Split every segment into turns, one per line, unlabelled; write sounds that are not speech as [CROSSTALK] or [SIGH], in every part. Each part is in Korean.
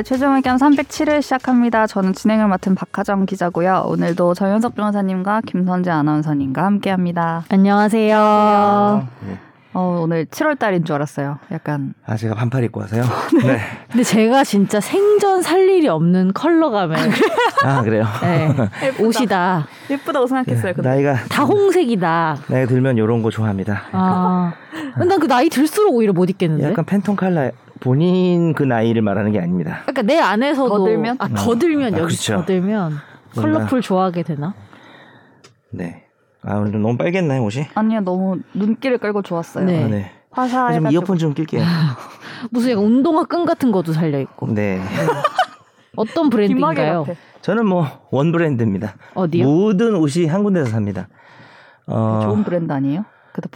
네, 최종 의견 307을 시작합니다. 저는 진행을 맡은 박하정 기자고요. 오늘도 정현석 변호사님과 김선재 아나운서님과 함께합니다.
안녕하세요.
네.
어, 오늘 7월 달인 줄 알았어요. 약간
아 제가 반팔 입고 와서요. [LAUGHS] 네.
근데 제가 진짜 생전 살 일이 없는 컬러감에
아 그래요.
네, 옷이다.
예쁘다고 생각했어요. 근데.
나이가
다 홍색이다.
나이가 들면 이런 거 좋아합니다.
아, 난 그 나이 들수록 오히려 못 입겠는데.
약간 팬톤 칼라 본인 그 나이를 말하는 게 아닙니다.
그러니까 내 안에서도
더 들면?
아, 더 들면
아,
여기
그렇죠.
더 들면 컬러풀 좋아하게 되나?
네. 아 오늘 좀 너무 빨겠나요 옷이?
아니요, 너무 눈길을 끌고 좋았어요.
네.
아, 네.
화사해가지고.
좀 이어폰 좀 낄게요. [LAUGHS]
무슨 약간 운동화 끈 같은 것도 살려 있고.
네. [LAUGHS]
어떤 브랜드인가요?
저는 뭐 원 브랜드입니다.
어디요?
모든 옷이 한 군데서 삽니다. 어,
좋은 브랜드 아니에요?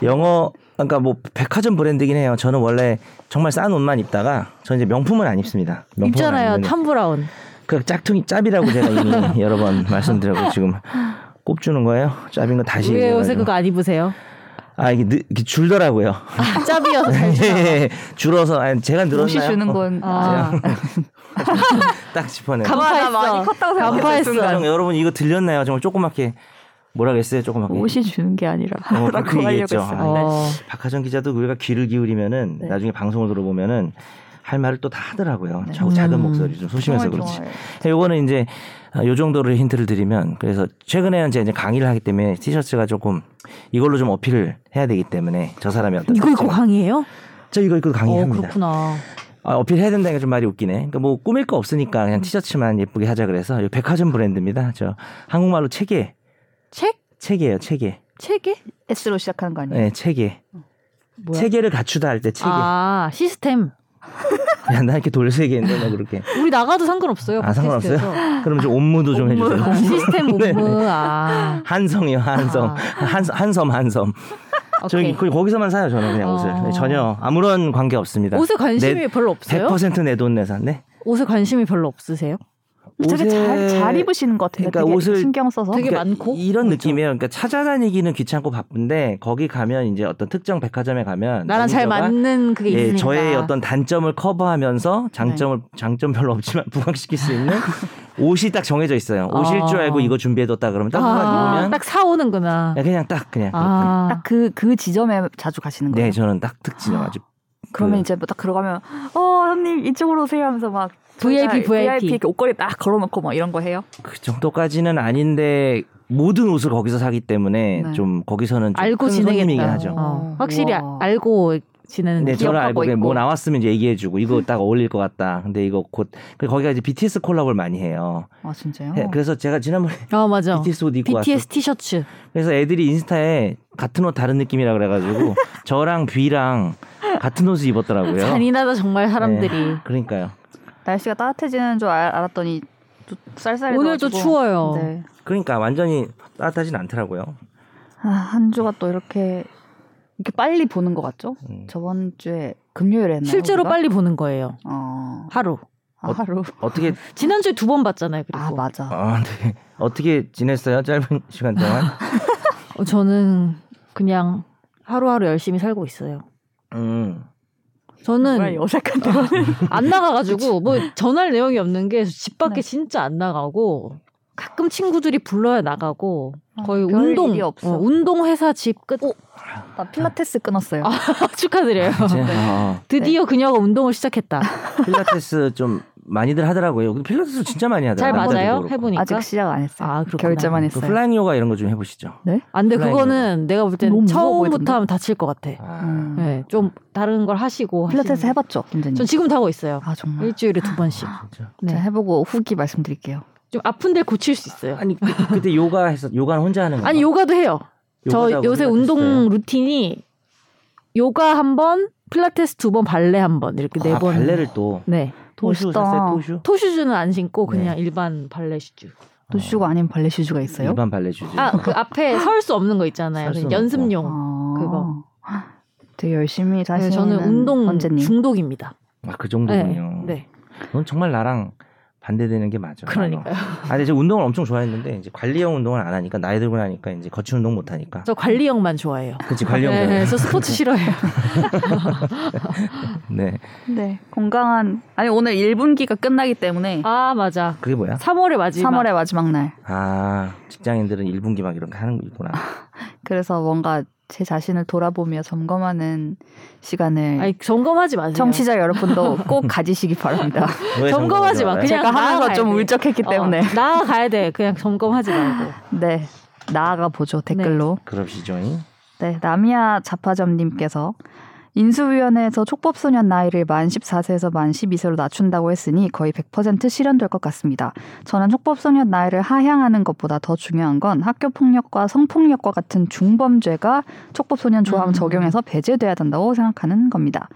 영어 그러니까 뭐 백화점 브랜드긴 해요. 저는 원래 정말 싼 옷만 입다가 저는 이제 명품은 안 입습니다. 명품은 안
입잖아요. 탐 브라운.
그 짝퉁이 짭이라고 제가 이미 [LAUGHS] 여러 번 말씀드렸고 지금 꼽주는 거예요. 짭인 거 다시
왜 요새. 그거 안 입으세요?
아 이게, 느, 이게 줄더라고요.
아, 짭이어서 잘 [LAUGHS] 주나?
줄어서 아니 제가 늘었나요?
옷이 주는 건 [LAUGHS]
아,
딱 짚어내요.
간파했어.
많이 컸다고.
정- 여러분 이거 들렸나요? 정말 조그맣게 뭐라 그랬어요? 조그맣게.
옷이 주는 게 아니라
어, [LAUGHS]
라고
그
하려고
얘기했죠.
했어요.
아,
네.
어.
박하정 기자도 우리가 귀를 기울이면은
네.
나중에 방송을 들어보면은 할 말을 또 다 하더라고요.
네.
자, 작은
음.
목소리 좀 소심해서 그렇지.
좋아요.
요거는 이제 아, 요 정도로 힌트를 드리면 그래서 최근에는 이제 강의를 하기 때문에 티셔츠가 조금 이걸로 좀 어필을 해야 되기 때문에 저 사람이 어떤
이거 입고. 강의해요?
저 이거 입고
어,
강의합니다.
그렇구나.
아, 어필해야 된다니까 좀 말이 웃기네. 그러니까 뭐 꾸밀 거 없으니까 그냥 티셔츠만 예쁘게 하자 그래서 이 백화점 브랜드입니다. 저 한국말로 체계
책?
체계예요 체계.
책에?
S로 시작하는 거 아니에요?
네 체계.
뭐야?
체계를 갖추다 할 때 체계.
아, 시스템.
야, 나 이렇게 얘기했는데 나 그렇게.
우리 나가도 상관없어요.
아 상관없어요? 그럼 좀 업무도 좀
업무.
해주세요.
아, [LAUGHS] 시스템
네.
업무. 아.
한성이요 한성
아.
한, 한섬 한섬. 저기 거기서만 사요 저는 그냥
어.
옷을 전혀 아무런 관계 없습니다.
옷에 관심이
내-
별로 없어요?
100%내 돈 내산. 네.
옷에 관심이 별로 없으세요?
되게 잘, 잘 입으시는 것 같아요.
그러니까
되게
옷을
신경 써서.
되게
그러니까
많고?
이런
그렇죠.
느낌이에요. 그러니까 찾아다니기는 귀찮고 바쁜데 거기 가면 이제 어떤 특정 백화점에 가면
나랑 잘 맞는 그게
예,
있으니까.
저의 어떤 단점을 커버하면서 장점을 장점 별로 없지만 [LAUGHS] 부각시킬 수 있는 옷이 딱 정해져 있어요. 옷일 줄
아.
알고 이거 준비해뒀다 그러면 딱
아,
입으면
딱 사오는구나.
야, 그냥 딱 그냥
아,
딱그그 지점에 자주 가시는
그렇게.
거예요.
네 저는 딱 특징 아주
그러면
그-
이제 뭐 딱 들어가면 어 형님 이쪽으로 오세요 하면서 막
VIP, VIP.
이렇게 옷걸이 딱 걸어놓고 막 이런 거 해요.
그 정도까지는 아닌데 모든 옷을 거기서 사기 때문에
네.
좀 거기서는 좀
알고 지내겠다.
하죠.
어, 확실히 아-
우와.
알고 지내는.
네, 저를 알고 그냥
있고.
뭐 나왔으면 이제 얘기해주고 이거 딱 어울릴 것 같다. 근데 이거 곧그 거기가 이제 BTS 콜라보를 많이 해요.
아 진짜요?
해- 그래서 제가 지난번에
어, 맞아.
BTS 옷 입고 왔어.
BTS 티셔츠.
그래서 애들이 인스타에 같은 옷 다른 느낌이라 그래가지고 [LAUGHS] 저랑 뷔랑 같은 옷을 입었더라고요.
잔인하다 정말 사람들이.
네, 그러니까요.
날씨가 따뜻해지는 줄 알, 알았더니 또 쌀쌀해.
오늘도 추워요.
네.
그러니까 완전히 따뜻하진 않더라고요.
아, 한 주가 또 이렇게 이렇게 빨리 보는 것 같죠?
음.
저번 주에 금요일에 했나요?
실제로
우리가?
빨리 보는 거예요.
어.
하루.
아, 하루.
어 떻게 [LAUGHS]
지난주에 두 번 봤잖아요. 그리고
아 맞아.
아, 네. 어떻게 지냈어요? 짧은 시간 동안? [LAUGHS]
어, 저는 그냥 하루하루 열심히 살고 있어요.
음.
저는
어색한 데 [LAUGHS]
안 나가가지고 뭐 전할 내용이 없는 게 집 밖에
네.
진짜 안 나가고 가끔 친구들이 불러야 나가고 거의
아, 별
운동.
어,
운동 회사 집 끝.
나 필라테스 끊었어요.
아, [LAUGHS] 축하드려요.
제,
네.
아,
드디어 그녀가 운동을 시작했다.
필라테스 좀 많이들 하더라고요. 근데 필라테스 진짜 많이
잘
하더라고요.
맞아요?
남자들도 그렇고.
해보니까.
아직 시작 안 했어요.
아, 그렇구나.
결제만
그
했어요.
flying 요가 이런 거 좀 해보시죠.
안 돼, 그거는 내가 볼땐
너무 무서워
처음부터? 하면 다칠 것 같아.
아,
음.
네, 좀 다른 걸 하시고.
필라테스
하시는-
해봤죠, 김재님?
전 지금도 하고 있어요.
아 정말.
일주일에 두 번씩.
진짜.
네.
해보고 후기 말씀드릴게요.
좀 아픈 데 고칠 수 있어요.
아니 그, 그때 요가 해서 요가는 혼자 하는 거
아니 요가도 해요. 저 요새 운동
해요?
루틴이 요가 한 번, 필라테스 두 번, 발레 한 번 이렇게 네
아,
번.
발레를 또
네.
토슈
멋있다.
샀어요 토슈
토슈즈는 안 신고
네.
그냥 일반 발레 슈즈.
토슈가 아닌 발레 슈즈가 있어요?
일반 발레 슈즈
아 그 앞에 설 수 없는 거 있잖아요. 연습용.
아,
그거.
되게 열심히
네,
사시는
저는 운동
언제님.
중독입니다.
아, 그
네.
정도군요
네.
넌 정말 나랑 반대되는 게 맞아.
그러니까요.
아, 근데 제가 운동을 엄청 좋아했는데 이제 관리형 운동을 안 하니까 나이 들고 나니까 이제 거친 운동 못 하니까.
저 관리형만 좋아해요.
그렇지 관리형.
네,
네.
저 스포츠 [LAUGHS] 싫어해요. [LAUGHS]
네.
네. 건강한 아니 오늘 1분기가 끝나기 때문에
아 맞아.
그게 뭐야?
3월의 마지막.
3월의 마지막 날.
아 직장인들은 1분기 막 이런 거 하는 거 있구나. [LAUGHS]
그래서 뭔가 제 자신을 돌아보며 점검하는 시간을
아니 점검하지 마세요.
청취자 여러분도 [LAUGHS] 꼭 가지시기 바랍니다. [LAUGHS]
왜
점검하지 마. 그냥
제가 하면서 좀
돼.
울적했기
어,
때문에
나아가야 돼. 그냥 점검하지 [LAUGHS] 말고.
네 나아가 보죠 댓글로.
그럽시죠.
네, 나미야 자파점님께서 인수위원회에서 촉법소년 나이를 만 14세에서 만 12세로 낮춘다고 했으니 거의 100% 실현될 것 같습니다. 저는 촉법소년 나이를 하향하는 것보다 더 중요한 건 학교 폭력과 성폭력과 같은 중범죄가 촉법소년 조항
음.
적용해서 배제돼야 된다고 생각하는 겁니다.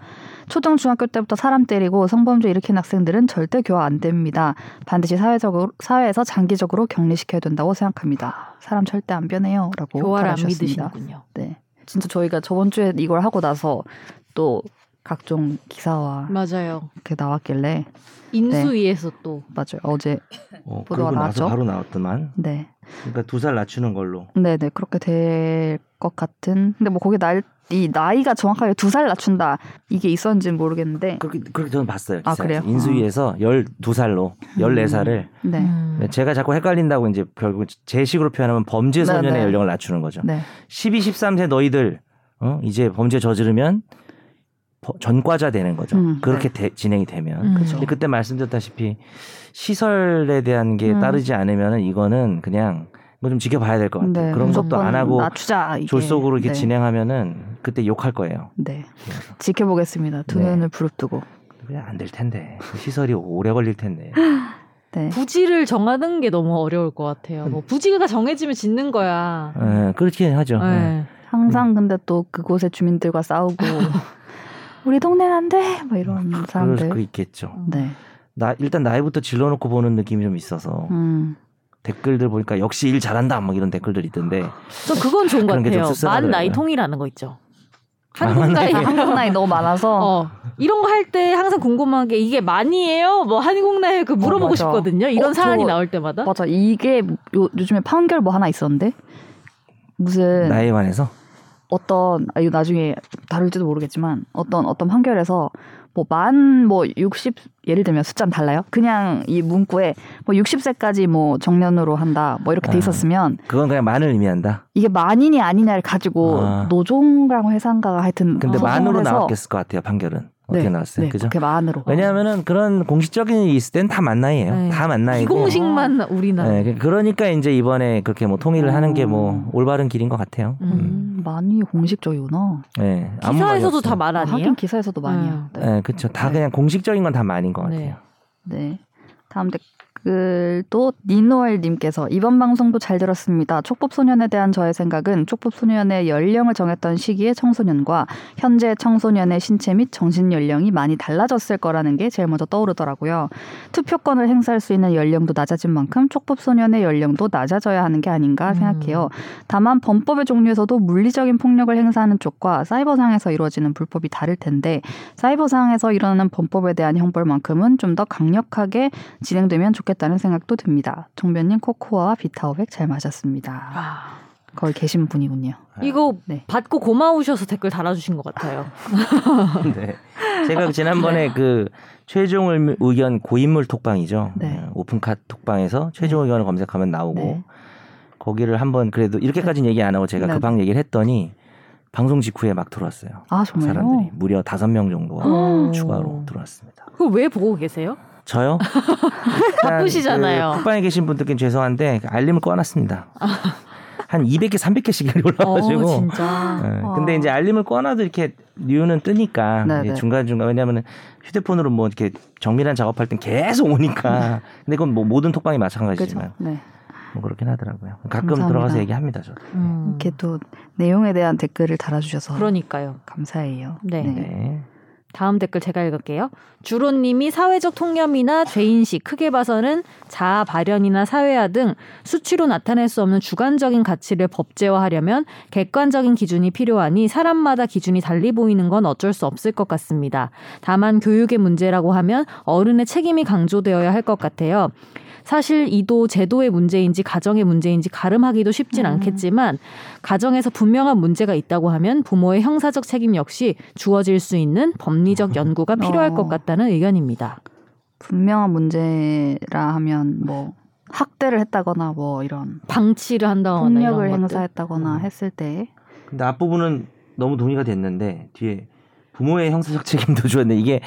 초등 중학교 때부터 사람 때리고 성범죄 일으킨 학생들은 절대 교화 안 됩니다. 반드시 사회적으로 사회에서 장기적으로 격리시켜야 된다고 생각합니다. 사람 절대 안 변해요라고
교화를 안. 믿으시는군요.
네. 진짜 저희가 저번 주에 이걸 하고 나서 또 각종 기사와
맞아요.
이렇게 나왔길래
인수위에서 또
맞아요. 어제
어,
보도가 나왔죠?
바로 나왔더만.
네.
그러니까 두 살 낮추는 걸로.
네, 네. 그렇게 될 것 같은. 근데 뭐 거기 날, 이 나이가 정확하게 두 살 낮춘다. 이게 있었는지는 모르겠는데.
그렇게 그렇게 저는 봤어요.
아,
기사에서.
그래요?
인수위에서 12살로 14살을
네.
음.
제가 자꾸 헷갈린다고 이제 결국 제 식으로 표현하면 범죄 소년의
네, 네.
연령을 낮추는 거죠.
네.
12, 13세 너희들 어? 이제 범죄 저지르면 버- 전과자 되는 거죠.
음,
그렇게 대- 진행이 되면.
음.
그죠.
근데 그때 말씀드렸다시피 시설에 대한 게
음.
따르지 않으면은 이거는 그냥 이거 좀 지켜봐야 될 것 같아요.
네.
그런 것도 안 하고
낮추자.
졸속으로 이렇게
네.
진행하면은 그때 욕할 거예요.
네.
그래서
지켜보겠습니다. 두
네.
눈을 부릅뜨고.
그냥 안 될 텐데 시설이 오래 걸릴 텐데. [LAUGHS]
네.
부지를 정하는 게 너무 어려울 것 같아요. 뭐 부지가 정해지면 짓는 거야.
예, 그렇긴 하죠. 예.
네.
항상 근데 또 그곳의 주민들과 싸우고 [LAUGHS] 우리 동네는 안 돼. 막 이런
그럴
사람들.
수 있겠죠.
네.
나 일단 나이부터 질러놓고 보는 느낌이 좀 있어서
음.
댓글들 보니까 역시 일 잘한다 막 이런 댓글들 있던데
저 그건 좋은 것 같아요. 만 나이 통이라는 거 있죠.
아,
한국
만
나이.
한국 나이 너무 많아서
어, 이런 거 할 때 항상 궁금한 게 이게 만이에요? 뭐 한국 나이 그 물어보고
어.
싶거든요. 이런
어,
사안이 나올 때마다.
맞아 이게 요, 요즘에 판결 뭐 하나 있었는데 무슨
나이에 관해서
어떤 아 이거 나중에 다룰지도 모르겠지만 어떤 어떤 판결에서 뭐만뭐60 예를 들면 숫자는 달라요. 그냥 이 문구에 뭐 60세까지 뭐 정년으로 한다 뭐 이렇게 돼
아.
있었으면
그건 그냥 만을 의미한다.
이게 만이냐 아니냐를 가지고
아.
노종랑 회사인가가 하여튼
근데 만으로 나왔겠을 것 같아요 판결은 어떻게
네,
나왔어요,
네,
그죠?
그렇게 만으로.
왜냐하면은 그런 공식적인 일이 있을 땐 다 만나이에요.
네.
다 만나이고.
비공식만 우리나라.
네, 그러니까 이제 이번에 그렇게 뭐 통일을 하는 게뭐
음.
올바른 길인 것 같아요.
음.
음, 많이 공식적이구나.
네,
기사에서도. 다 말
아,
아니에요?
하긴 기사에서도 많이야.
음.
네.
네, 그렇죠. 다
네.
그냥 공식적인 건다 만인 것
네.
같아요.
네. 다음 댓글 도 니노엘님께서 이번 방송도 잘 들었습니다. 촉법소년에 대한 저의 생각은 촉법소년의 연령을 정했던 시기의 청소년과 현재 청소년의 신체 및 정신 연령이 많이 달라졌을 거라는 게 제일 먼저 떠오르더라고요. 투표권을 행사할 수 있는 연령도 낮아진 만큼 촉법소년의 연령도 낮아져야 하는 게 아닌가 생각해요. 다만 범법의 종류에서도 물리적인 폭력을 행사하는 쪽과 사이버상에서 이루어지는 불법이 다를 텐데 사이버상에서 일어나는 범법에 대한 형벌만큼은 좀 더 강력하게 진행되면 좋겠다 는 생각도 듭니다. 종변님 코코아와 비타오백 잘 맞았습니다.
아,
거기 계신 분이군요.
이거
네.
받고 고마우셔서 댓글 달아주신 것 같아요. [LAUGHS]
네. 제가 지난번에 그 최종 의- 의견 고인물 톡방이죠.
네.
어, 오픈카 톡방에서 최종 의견을 검색하면 나오고
네.
거기를 한번 그래도 이렇게까지는 얘기 안 하고 제가
네.
그방 얘기를 했더니 방송 직후에 막 들어왔어요.
아 정말요?
사람들이 무려 다섯 명 정도가
오.
추가로 들어왔습니다.
그거 왜 보고 계세요?
저요? [LAUGHS]
바쁘시잖아요.
그 톡방에 계신 분들께 죄송한데 알림을 꺼놨습니다. 한 200개, 300개씩 올라가지고.
어, 진짜.
예,
아.
근데 이제 알림을 꺼놔도 이렇게 뉴는 뜨니까
네네.
이게 중간중간 왜냐면은 휴대폰으로 뭐 이렇게 정밀한 작업할 땐 계속 오니까 근데 그건 뭐 모든 톡방이? 마찬가지지만
네.
뭐 그렇긴 하더라고요. 가끔
감사합니다.
들어가서 얘기합니다, 저도.
음.
이렇게 또 내용에 대한 댓글을 달아주셔서
그러니까요.
감사해요.
네.
네.
다음 댓글 제가 읽을게요. 주로님이 사회적 통념이나 죄인식 크게 봐서는 자아 발현이나 사회화 등 수치로 나타낼 수 없는 주관적인 가치를 법제화하려면 객관적인 기준이 필요하니 사람마다 기준이 달리 보이는 건 어쩔 수 없을 것 같습니다. 다만 교육의 문제라고 하면 어른의 책임이 강조되어야 할 것 같아요. 사실 이도 제도의 문제인지 가정의 문제인지 가름하기도 쉽진
음.
않겠지만 가정에서 분명한 문제가 있다고 하면 부모의 형사적 책임 역시 주어질 수 있는 법리적 연구가 [LAUGHS] 필요할
어.
것 같다는 의견입니다.
분명한 문제라 하면 뭐 학대를 했다거나 뭐 이런
방치를 한다거나
폭력을
이런 것들.
행사했다거나
음.
했을 때
근데 앞부분은 너무 동의가 됐는데 뒤에 부모의 형사적 책임도 주었는데 이게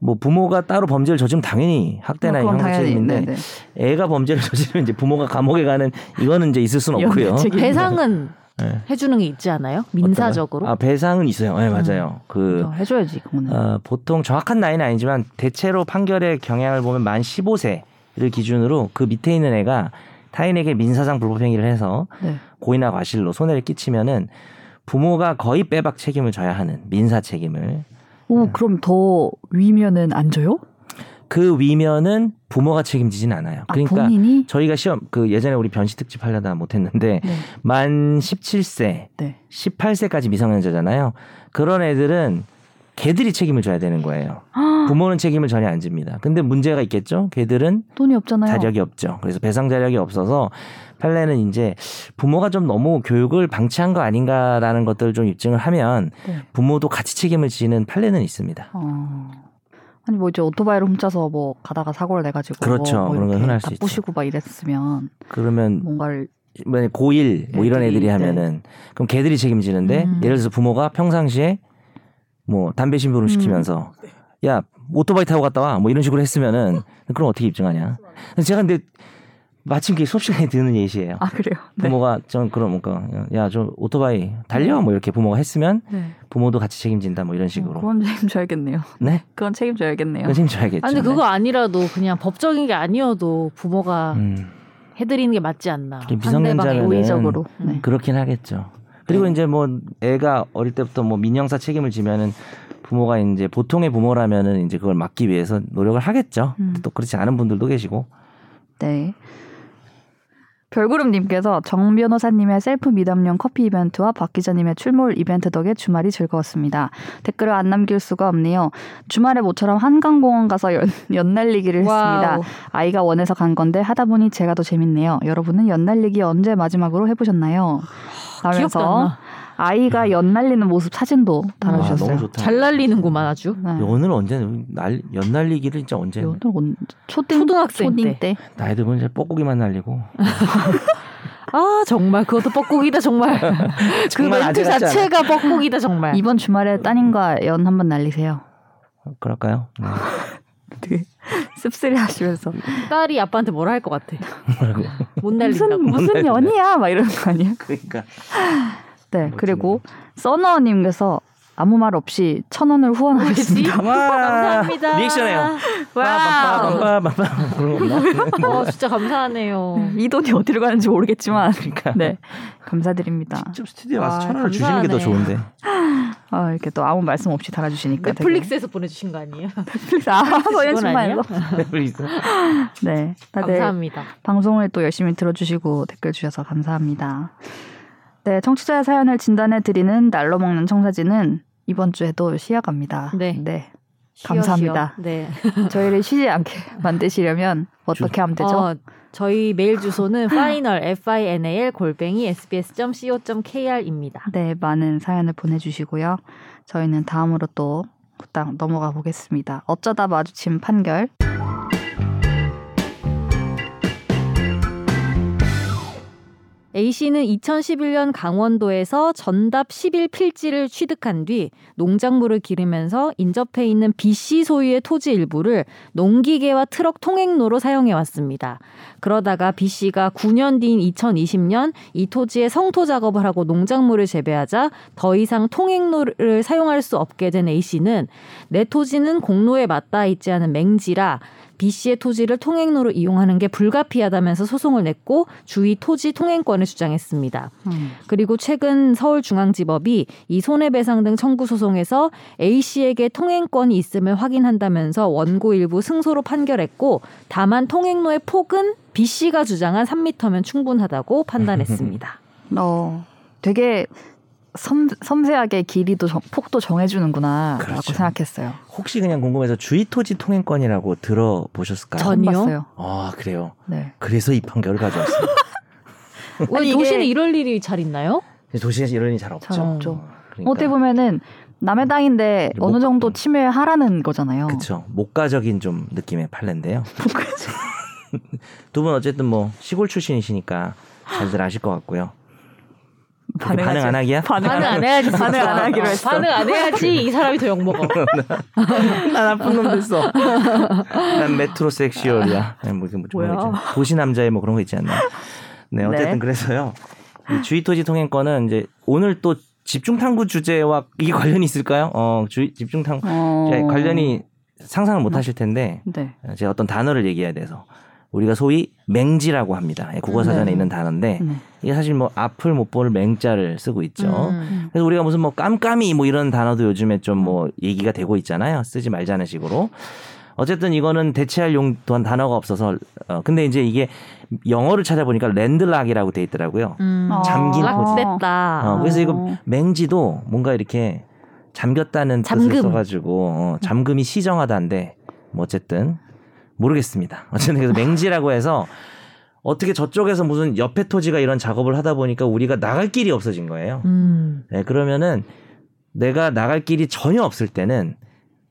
뭐 부모가 따로 범죄를 저지르면 당연히 학대나
어, 그건
형사
당연히
책임인데
네 네.
애가 범죄를 [LAUGHS] 저지르면 이제 부모가 감옥에 가는 이거는 이제 있을 수는 없고요.
배상은
네.
해주는 게 있지 않아요? 민사적으로?
아 배상은 있어요. 네, 맞아요. 그
어, 해줘야지 그거는.
어, 보통 정확한 나이는 아니지만 대체로 판결의 경향을 보면 만 15세를 기준으로 그 밑에 있는 애가 타인에게 민사상 불법 행위를 해서
네.
고의나 과실로 손해를 끼치면은 부모가 거의 빼박 책임을 져야 하는 민사 책임을
오 그럼 더 위면은 안 줘요?
그 위면은 부모가 책임지진 않아요.
아,
그러니까
본인이?
저희가 시험 그 예전에 우리 변시 특집 하려다 못했는데
네.
만 17세,
네.
18세까지 미성년자잖아요. 그런 애들은 걔들이 책임을 져야 되는 거예요. 부모는 책임을 전혀 안 집니다. 근데 문제가 있겠죠. 걔들은
돈이 없잖아요.
자력이 없죠. 그래서 배상 자력이 없어서 판례는 이제 부모가 좀 너무 교육을 방치한 거 아닌가라는 것들을 좀 입증을 하면
네.
부모도 같이 책임을 지는 판례는 있습니다.
어. 아니 뭐 이제 오토바이를 훔쳐서 뭐 가다가 사고를 내가지고
그렇죠.
뭐
그런 건 흔할
수다
있죠.
부시고 막 이랬으면
그러면
뭔가를
만약에 고1 뭐 이런
애들이,
애들이
네.
하면은 그럼 걔들이 책임지는데
음.
예를 들어서 부모가 평상시에 뭐 담배 심부름 시키면서 야 오토바이 타고 갔다 와 뭐 이런 식으로 했으면은 그럼 어떻게 입증하냐? 제가 근데 마침 그게 수업 시간에 듣는 예시예요.
아 그래요. 네.
부모가 좀 그럼 뭔가 야저 오토바이 달려 뭐 이렇게 부모가 했으면
네.
부모도 같이 책임진다 뭐 이런
어,
식으로
그건 책임져야겠네요.
네
그건 책임져야겠네요.
그건 책임져야겠죠.
아니 그거 아니라도 그냥 법적인 게 아니어도 부모가
음,
해드리는 게 맞지 않나.
미성년자면은
우의적으로. 네.
그렇긴 하겠죠. 그리고
네.
이제 뭐 애가 어릴 때부터 뭐 민형사 책임을 지면은 부모가 이제 보통의 부모라면은 이제 그걸 막기 위해서 노력을 하겠죠.
음.
또 그렇지 않은 분들도 계시고.
네. 별구름님께서 정 변호사님의 셀프 미담용 커피 이벤트와 박 기자님의 출몰 이벤트 덕에 주말이 즐거웠습니다. 댓글을 안 남길 수가 없네요. 주말에 모처럼 한강공원 가서 연, 연날리기를 했습니다.
wow.
아이가 원해서 간 건데 하다 보니 제가 더 재밌네요. 여러분은 연날리기 언제 마지막으로 해보셨나요? 하면서
나.
아이가 연 날리는 모습 사진도
아,
달아주셨어요.
너무 좋다.
잘 날리는구만 아주.
네.
연을 언제 날 연 날리기를 진짜 언제
오늘 온- 초딩,
초등학생
초딩
때.
때.
나이 들면 이제 뻐꾸기만 날리고 [LAUGHS]
아 정말 그것도 뻑국이다 정말. 그 [LAUGHS]
정말
멘트
같지 않아?
자체가 뻑국이다 정말.
이번 주말에 따님과 연 한번 날리세요.
그럴까요? 네. [LAUGHS]
되게 씁쓸해 하시면서
딸이 아빠한테 뭐라 할 것 같아.
뭐라고?
못 날린다고.
무슨 무슨
날린다.
연이야 막 이러는 거 아니에요?
그러니까
네
멋지네.
그리고 써너님께서 아무 말 없이 천 원을 후원하셨습니다.
와
감사합니다.
리액션해요. 없나? [LAUGHS]
어, 진짜 감사하네요.
이 돈이 어디로 가는지 모르겠지만
그러니까
네 감사드립니다.
직접 스튜디오에 와서
와,
천 원을 주시는 게 더. 좋은데.
아 이렇게 또 아무 말씀 없이 달아주시니까
넷플릭스에서 보내주신 거 아니에요? [LAUGHS]
넷플릭스 아 소연
직원 아니에요?
신발에서 네 다들
감사합니다.
방송을 또 열심히 들어주시고 댓글 주셔서 감사합니다. 네, 청취자의 사연을 진단해 드리는 날로 먹는 청사진은 이번 주에도 쉬어갑니다.
네. 쉬어,
감사합니다.
쉬어. 네. [LAUGHS]
저희를 쉬지 않게 [LAUGHS] 만드시려면 어떻게 하면 되죠?
어, 저희 메일 주소는 final f i n a l 골뱅이 sbs.co.kr입니다.
네, 많은 사연을 보내주시고요. 저희는 다음으로 또딱 넘어가 보겠습니다. 어쩌다 마주친 판결.
A 씨는 2011년 강원도에서 전답 10일 필지를 취득한 뒤 농작물을 기르면서 인접해 있는 B 씨 소유의 토지 일부를 농기계와 트럭 통행로로 사용해 왔습니다. 그러다가 B 씨가 9년 뒤인 2020년 이 토지에 성토 작업을 하고 농작물을 재배하자 더 이상 통행로를 사용할 수 없게 된 A 씨는 내 토지는 공로에 맞닿아 있지 않은 맹지라 B 씨의 토지를 통행로로 이용하는 게 불가피하다면서 소송을 냈고 주의 토지 통행권을 주장했습니다.
음.
그리고 최근 서울중앙지법이 이 손해배상 등 청구 소송에서 A 씨에게 통행권이 있음을 확인한다면서 원고 일부 승소로 판결했고 다만 통행로의 폭은 B 씨가 주장한 3m면 충분하다고 판단했습니다. [LAUGHS]
어, 되게 섬, 섬세하게 길이도 정- 폭도 정해주는구나라고
그렇죠.
생각했어요.
혹시 그냥 궁금해서 주의 토지 통행권이라고 들어보셨을까요?
전- 전이요?
봤어요.
아 그래요.
네.
그래서 이 판결을 가져왔어요.
우리 [LAUGHS]
아니,
도시는 이럴 일이 잘 있나요?
도시에서 이런 일이 잘 없죠.
잘 없죠.
그러니까,
어떻게 보면은 남의 땅인데
목-
어느 정도 침해하라는 거잖아요.
그쵸. 목가적인 좀 느낌의 판례인데요. [LAUGHS] [LAUGHS] 두분 어쨌든 뭐 시골 출신이시니까 [GASPS] 잘들 아실 것 같고요. 그렇게 반응 안 하기야?
반응
반응 안 해야지.
반응 안 하기로 했어.
반응 안 해야지 이 사람이 더 욕먹어. [LAUGHS]
난 나쁜 놈 됐어. 난 메트로 섹슈얼이야. 아니, 뭐, 이게 뭐좀
뭐야?
도시 남자의 뭐 그런 거 있지 않나. 네, 어쨌든
네.
그래서요. 이 주의 토지 통행권은 이제 오늘 또 집중 탐구 주제와 이게 관련이 있을까요? 어, 주의 집중 탐구
어...
제 관련이 상상을 못 하실 텐데
네.
제가 어떤 단어를 얘기해야 돼서 우리가 소위 맹지라고 합니다. 예, 국어사전에
네.
있는 단어인데
네.
이게 사실 뭐 앞을 못 볼 맹자를 쓰고 있죠.
음.
그래서 우리가 무슨 뭐 깜깜이 뭐 이런 단어도 요즘에 좀 뭐 얘기가 되고 있잖아요. 쓰지 말자는 식으로. 어쨌든 이거는 대체할 용도한 단어가 없어서 어 근데 이제 이게 영어를 찾아보니까 랜드락이라고 돼 있더라고요.
음.
어.
잠긴 토지.
락됐다.
어, 그래서 이거
어.
맹지도 뭔가 이렇게 잠겼다는 뜻을
잠금.
써가지고 어, 잠금이 시정하다인데 뭐 어쨌든 모르겠습니다. 어쨌든 그래서 맹지라고 해서 어떻게 저쪽에서 무슨 옆에 토지가 이런 작업을 하다 보니까 우리가 나갈 길이 없어진 거예요.
음.
네, 그러면은 내가 나갈 길이 전혀 없을 때는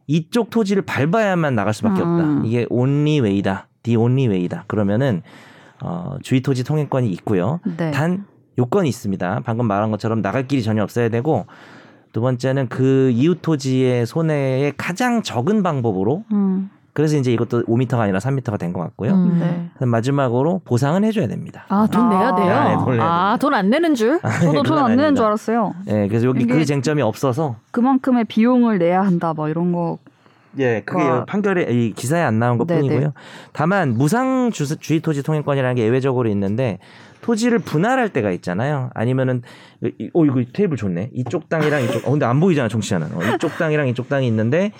이쪽 토지를 밟아야만 나갈 수밖에
음.
없다. 이게 only way다. the only way다. 그러면은 어, 주의 토지 통행권이 있고요.
네.
단 요건이 있습니다. 방금 말한 것처럼 나갈 길이 전혀 없어야 되고 두 번째는 그 이웃 토지의 손해의 가장 적은 방법으로
음.
그래서 이제 이것도 5m가 아니라 3m가 된 것 같고요.
음.
네.
마지막으로 보상은 해줘야 됩니다.
아, 돈
아.
내야 돼요?
아, 네, 돈 내야
아, 돈 안 내는 줄?
저도 돈 안 내는 줄 알았어요.
예, 그래서 여기 그 쟁점이 없어서
그만큼의 비용을 내야 한다. 뭐 이런 거.
예, 그게
와.
판결에 이 기사에 안 나온
네네.
것뿐이고요. 다만 무상 주, 주의 토지 통행권이라는 게 예외적으로 있는데 토지를 분할할 때가 있잖아요. 아니면은 이- 어 이거 테이블 좋네. 이쪽 땅이랑 이쪽 어 근데 안 보이잖아 정치자는. 어, 이쪽 땅이랑 이쪽 땅이 있는데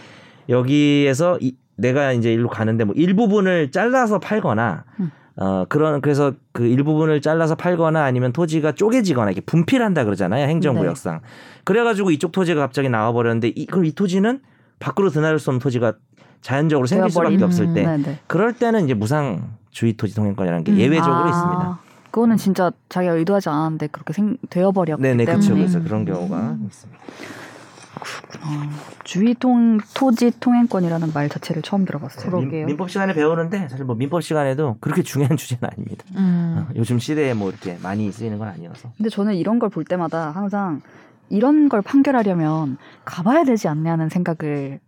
여기에서 이, 내가 이제 일로 가는데 뭐 일부분을 잘라서 팔거나
음.
어 그런 그래서 그 일부분을 잘라서 팔거나 아니면 토지가 쪼개지거나 이렇게 분필한다 그러잖아요 행정구역상 그래가지고 이쪽 토지가 갑자기 나와 버렸는데 이, 그럼 이 토지는 밖으로 드나들 수 없는 토지가 자연적으로 생길 수밖에
되어버린-
없을 때
네, 네.
그럴 때는 이제 무상 주의 토지 통행권이라는 게
음.
예외적으로
아,
있습니다.
그거는 진짜 자기가 의도하지 않았는데 그렇게 생, 되어버렸기
네네
때문에
그렇죠. 그래서
음.
그런 경우가 있습니다.
어, 주의통 토지 통행권이라는 말 자체를 처음 들어봤어요.
민, 민법 시간에 배우는데 사실 뭐 민법 시간에도 그렇게 중요한 [LAUGHS] 주제는 아닙니다.
음.
어, 요즘 시대에 뭐 이렇게 많이 쓰이는 건 아니어서.
근데 저는 이런 걸 볼 때마다 항상 이런 걸 판결하려면 가봐야 되지 않냐는 생각을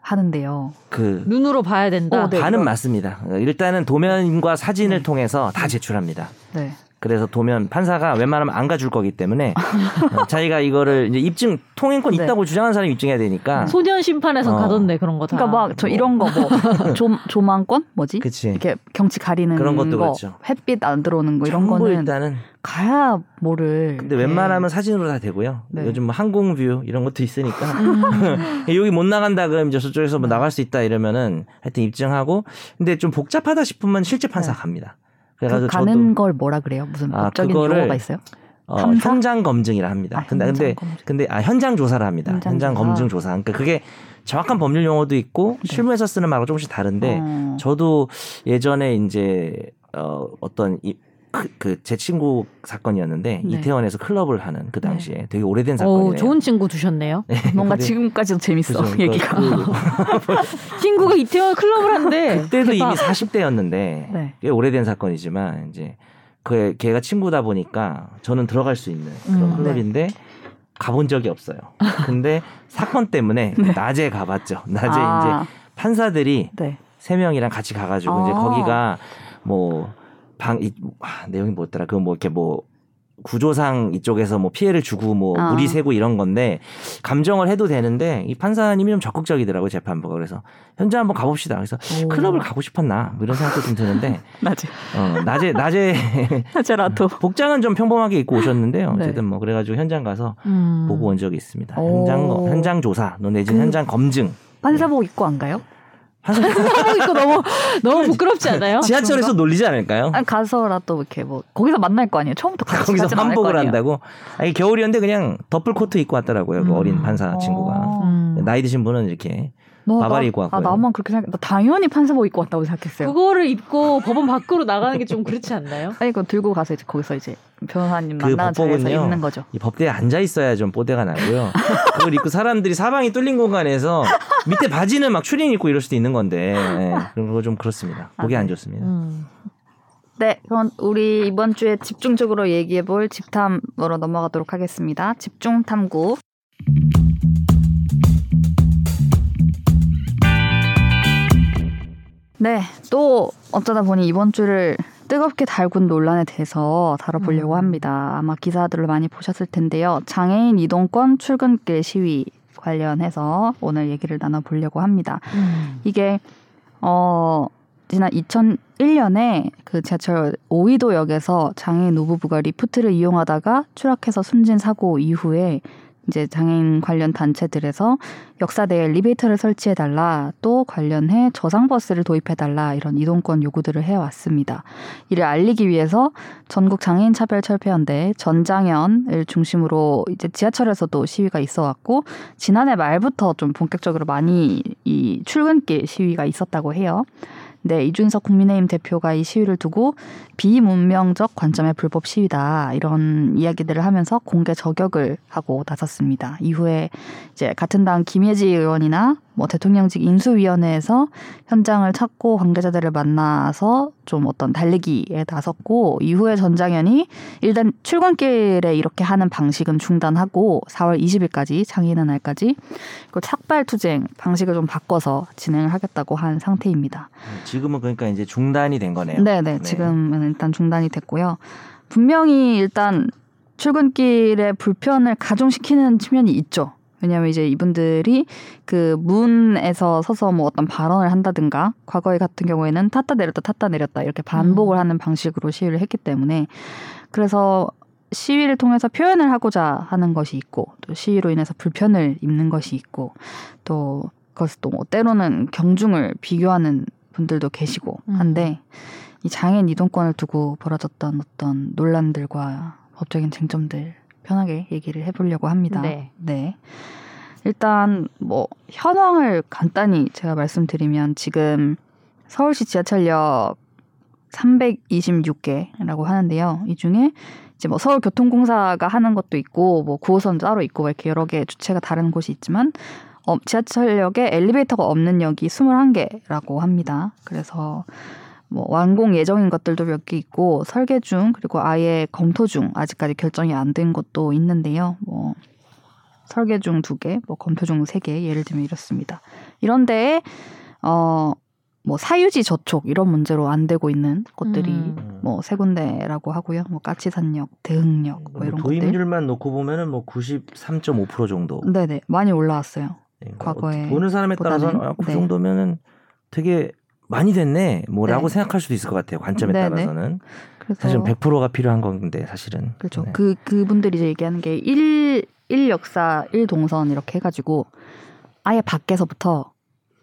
하는데요.
그
눈으로 봐야 된다.
어, 네.
반은
이런-
맞습니다. 어, 일단은 도면과 사진을
네.
통해서 다 제출합니다.
네.
그래서 도면 판사가 웬만하면 안 가줄 거기 때문에 어, 자기가 이거를 이제 입증 통행권
네.
있다고 주장하는 사람이 입증해야 되니까.
소년 심판에서
어.
가던데 그런 거 다.
그러니까 막 저 이런 거뭐 [LAUGHS] 조망권 뭐지?
그치.
이렇게 경치 가리는
그런 것도
거,
그렇죠.
햇빛 안 들어오는 거 이런 거는
일단은
가야 뭐를.
근데
이렇게-
웬만하면 사진으로 다 되고요.
네.
요즘 뭐 항공뷰 이런 것도 있으니까
음. [LAUGHS]
여기 못 나간다 그러면 이제 저쪽에서 뭐
네.
나갈 수 있다 이러면은 하여튼 입증하고 근데 좀 복잡하다 싶으면 실제 판사
네.
갑니다.
그
그래가지고
가는
저도
걸 뭐라 그래요? 무슨
아,
법적인
그거를
용어가 있어요?
어? 현장 검증이라 합니다.
아,
근데 근데
검증.
근데 아 현장 조사를 합니다.
현장
현장,
조사.
검증 조사. 그러니까 그게 정확한 법률 용어도 있고
네.
실무에서 쓰는 말하고 조금씩 다른데
어.
저도 예전에 이제 어 어떤 이, 그, 그제 친구 사건이었는데
네.
이태원에서 클럽을 하는 그 당시에 되게 오래된
어,
사건이에요.
좋은 친구 두셨네요.
뭔가
근데
지금까지도 재밌어
그죠.
얘기가.
그- [LAUGHS]
친구가 이태원 클럽을 한대. [LAUGHS]
그때도
대박.
이미 40대였는데
네.
꽤 오래된 사건이지만 이제 그 걔가 친구다 보니까 저는 들어갈 수 있는 그런
음,
클럽인데 가본 적이 없어요. 근데 [LAUGHS] 사건 때문에 낮에 가봤죠. 낮에
네. 아,
이제 판사들이
네.
세 명이랑 같이 가가지고 이제
아.
거기가 뭐 방 이, 아, 내용이 뭐였더라? 그 뭐 이렇게 뭐 구조상 이쪽에서 뭐 피해를 주고 뭐
아.
물이 새고 이런 건데 감정을 해도 되는데 이 판사님이 좀 적극적이더라고요 재판부가 그래서 현장 한번 가봅시다. 그래서
오.
클럽을 가고 싶었나 뭐 이런 생각도 좀 드는데 [LAUGHS]
낮에
어, 낮에 낮에 [LAUGHS]
낮에라도 [LAUGHS]
복장은 좀 평범하게 입고 오셨는데요.
네.
어쨌든 뭐 그래가지고 현장 가서
음.
보고 온 적이 있습니다.
오.
현장 현장 조사, 너 내지는
그-
현장 검증.
판사복 입고 안 가요?
하고 있고 너무 너무 부끄럽지 않아요?
지하철에서 놀리지 않을까요?
아니, 가서라도 이렇게 뭐 거기서 만날 거 아니에요. 처음부터 같이
거기서
아니에요.
한다고? 아니 겨울이었는데 그냥 더플 코트 입고 왔더라고요. 그
음.
어린 판사 친구가.
어.
음.
나이 드신 분은 이렇게
너,
바바리
나-
입고
아
왔고요.
나만 그렇게 생각. 나 당연히 판사복 입고 왔다고 생각했어요.
그거를 입고 법원 밖으로 나가는 게 좀 그렇지 않나요?
아니 그거 들고 가서 이제 거기서 이제 변호사님
그
만나는 자리에서
법복은요.
입는 거죠.
이 법대에 앉아 있어야 좀 뽀대가 나고요. 그걸 입고 사람들이 사방이 뚫린 공간에서 밑에 바지는 막 추린 입고 이럴 수도 있는 건데 예, 그런 거 좀 그렇습니다. 보기
아,
안
네.
좋습니다.
음.
네, 그럼 우리 이번 주에 집중적으로 얘기해볼 집탐으로 넘어가도록 하겠습니다. 집중 탐구. 네, 또 어쩌다 보니 이번 주를 뜨겁게 달군 논란에 대해서 다뤄보려고
음.
합니다. 아마 기사들을 많이 보셨을 텐데요. 장애인 이동권 출근길 시위 관련해서 오늘 얘기를 나눠보려고 합니다.
음.
이게 어 지난 2001년에 그 지하철 오이도역에서 장애인 노부부가 리프트를 이용하다가 추락해서 숨진 사고 이후에 이제 장애인 관련 단체들에서 역사 내에 엘리베이터를 설치해 달라 또 관련해 저상 버스를 도입해 달라 이런 이동권 요구들을 해 왔습니다. 이를 알리기 위해서 전국 장애인 차별 철폐연대 전장연을 중심으로 이제 지하철에서도 시위가 있어 왔고 지난해 말부터 좀 본격적으로 많이 이 출근길 시위가 있었다고 해요. 네, 이준석 국민의힘 대표가 이 시위를 두고 비문명적 관점의 불법 시위다 이런 이야기들을 하면서 공개 저격을 하고 나섰습니다. 이후에 이제 같은 당 김예지 의원이나 뭐 대통령직 인수위원회에서 현장을 찾고 관계자들을 만나서 좀 어떤 달리기에 나섰고 이후에 전장현이 일단 출근길에 이렇게 하는 방식은 중단하고 4월 20일까지 장애인의 날까지 그 착발 투쟁 방식을 좀 바꿔서 진행을 하겠다고 한 상태입니다.
지금은 그러니까 이제 중단이 된 거네요.
네네 지금은 일단 중단이 됐고요. 분명히 일단 출근길에 불편을 가중시키는 측면이 있죠. 왜냐하면 이제 이분들이 그 문에서 서서 뭐 어떤 발언을 한다든가 과거에 같은 경우에는 탔다 내렸다 탔다 내렸다 이렇게 반복을
음.
하는 방식으로 시위를 했기 때문에 그래서 시위를 통해서 표현을 하고자 하는 것이 있고 또 시위로 인해서 불편을 입는 것이 있고 또 그것을 또 뭐 때로는 경중을 비교하는 분들도 계시고
음.
한데 이 장애인 이동권을 두고 벌어졌던 어떤 논란들과 법적인 쟁점들 편하게 얘기를 해보려고 합니다.
네.
네. 일단 뭐 현황을 간단히 제가 말씀드리면 지금 서울시 지하철역 326개라고 하는데요. 이 중에 이제 뭐 서울교통공사가 하는 것도 있고 뭐 9호선 따로 있고 뭐 이렇게 여러 개 주체가 다른 곳이 있지만 어, 지하철역에 엘리베이터가 없는 역이 21개라고 합니다. 그래서 뭐 완공 예정인 것들도 몇 개 있고 설계 중 그리고 아예 검토 중 아직까지 결정이 안 된 것도 있는데요. 뭐 설계 중 두 개, 뭐 검토 중 세 개 예를 들면 이렇습니다. 이런데 어 뭐 사유지 저촉 이런 문제로 안 되고 있는 곳들이
음.
뭐세 군데라고 하고요. 뭐 까치산역, 대흥역 뭐 이런 것들.
도입률만 놓고 보면은 뭐 93.5% 정도.
네네 많이 올라왔어요.
네,
과거에
어, 보는 사람에 따라서는 아, 그
네.
정도면은 되게 많이 됐네. 뭐라고
네.
생각할 수도 있을 것 같아요. 관점에
네네.
따라서는. 사실은 100%가 필요한 건데 사실은.
그렇죠.
네.
그 그분들이 이제 얘기하는 게 1, 1 역사 1 동선 이렇게 해가지고 아예 밖에서부터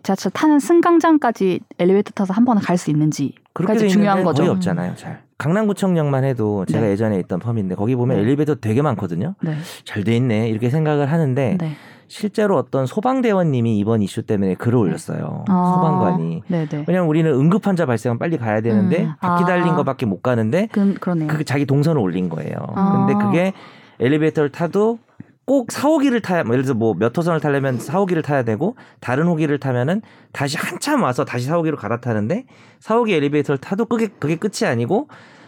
지하철 타는 승강장까지 엘리베이터 타서 한 번에 갈 수 있는지
그렇게
중요한
있는데 거의
거죠.
없잖아요. 잘. 강남구청역만 해도 제가
네.
예전에 있던 펌인데 거기 보면
네.
엘리베이터 되게 많거든요.
네.
잘돼 있네 이렇게 생각을 하는데
네.
실제로 어떤 소방대원님이 이번 이슈 때문에 글을 올렸어요.
아,
소방관이.
네네.
왜냐면 우리는 응급 환자 발생은 빨리 가야 되는데
음.
바퀴
아.
달린 거밖에 못 가는데
그 그러네요.
그 자기 동선을 올린 거예요.
아.
근데 그게 엘리베이터를 타도 꼭 4 호기를 타야 뭐 예를 들어서 뭐몇 호선을 타려면 4 호기를 타야 되고 다른 호기를 타면은 다시 한참 와서 다시 4 호기로 갈아타는데 4 호기 엘리베이터를 타도 그게 그게 끝이 아니고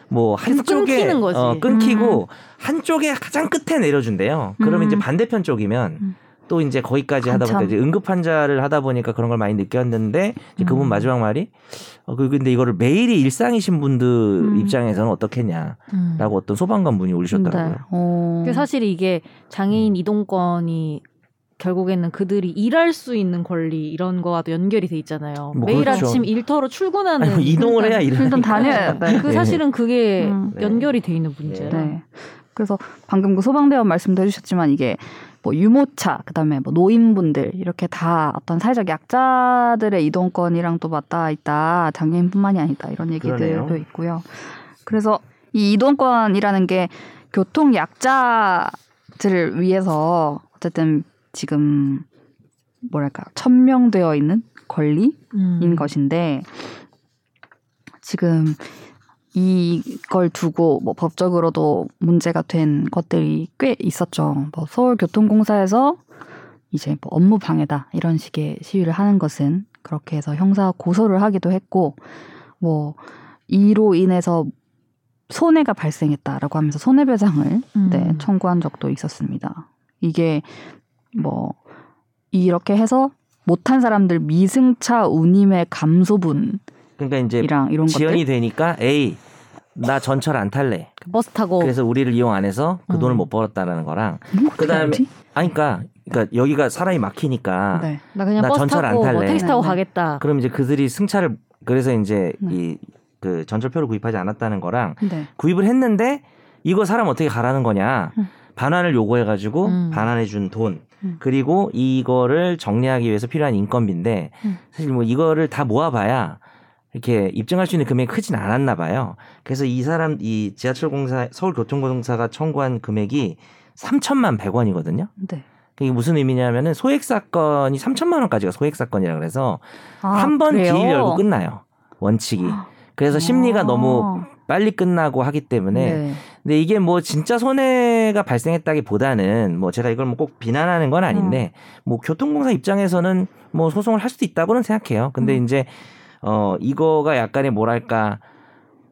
뭐 한쪽에
끊기는 거지.
어, 끊기고 한쪽에 가장 끝에 내려준대요. 그러면
음.
이제 반대편 쪽이면
음.
또 이제 거기까지 하다 보니까
한참.
이제 응급 환자를 하다 보니까 그런 걸 많이 느꼈는데 이제 그분
음.
마지막 말이 어 그- 근데 이거를 매일이 일상이신 분들
음.
입장에서는 어떻겠냐라고
음.
어떤 소방관 분이 올리셨더라고요.
네. 어.
그 사실 이게 장애인
음.
이동권이 결국에는 그들이 일할 수 있는 권리 이런 거와도 연결이 돼 있잖아요.
뭐
매일
그렇죠.
아침 일터로 출근하는
아니 뭐 이동을 해야 일을
일단. 다녀야 돼.
그 사실은 그게
음.
네.
연결이 돼 있는 문제라.
네. 그래서 방금 그 소방대원 말씀도 해주셨지만 이게 뭐 유모차, 그다음에 뭐 노인분들 이렇게 다 어떤 사회적 약자들의 이동권이랑 또 맞닿아 있다. 장애인뿐만이 아니다 이런 얘기들도
그러네요.
있고요. 그래서 이 이동권이라는 게 교통 약자들을 위해서 어쨌든 지금 뭐랄까 천명되어 있는 권리인
음.
것인데 지금 이걸 두고 뭐 법적으로도 문제가 된 것들이 꽤 있었죠. 뭐 서울교통공사에서 이제 뭐 업무 방해다 이런 식의 시위를 하는 것은 그렇게 해서 형사 고소를 하기도 했고 뭐 이로 인해서 손해가 발생했다라고 하면서 손해배상을
음.
네, 청구한 적도 있었습니다. 이게 뭐 이렇게 해서 못한 사람들 미승차 운임의 감소분이랑
그러니까 이제
이런
지연이
것들
되니까 에이 나 전철 안 탈래.
버스 타고
그래서 우리를 이용 안 해서 그
음.
돈을 못 벌었다라는 거랑
뭐
그다음에 아니 그러니까 그러니까 여기가 사람이 막히니까
네.
나 그냥
나
버스
전철 안
타고 뭐
탈래.
택시 타고
네, 네.
가겠다.
그럼 이제 그들이 승차를 그래서 이제
네.
이그 전철표를 구입하지 않았다는 거랑
네.
구입을 했는데 이거 사람 어떻게 가라는 거냐
음.
반환을 요구해 가지고
음.
반환해 준돈
음.
그리고 이거를 정리하기 위해서 필요한 인건비인데
음.
사실 뭐 이거를 다 모아봐야 이렇게 입증할 수 있는 금액이 크진 않았나 봐요. 그래서 이 사람 이 지하철 공사 서울 교통공사가 청구한 금액이 3천만 100원이거든요.
네.
이게 무슨 의미냐면은 소액 사건이 3천만 원까지가 소액 사건이라 그래서
아,
한번
그래요?
기일 열고 끝나요. 원칙이. 그래서 심리가
아.
너무 빨리 끝나고 하기 때문에
네.
근데 이게 뭐 진짜 손해가 발생했다기보다는 뭐 제가 이걸 뭐 꼭 비난하는 건 아닌데 뭐 교통공사 입장에서는 뭐 소송을 할 수도 있다고는 생각해요. 근데
음.
이제 어 이거가 약간의 뭐랄까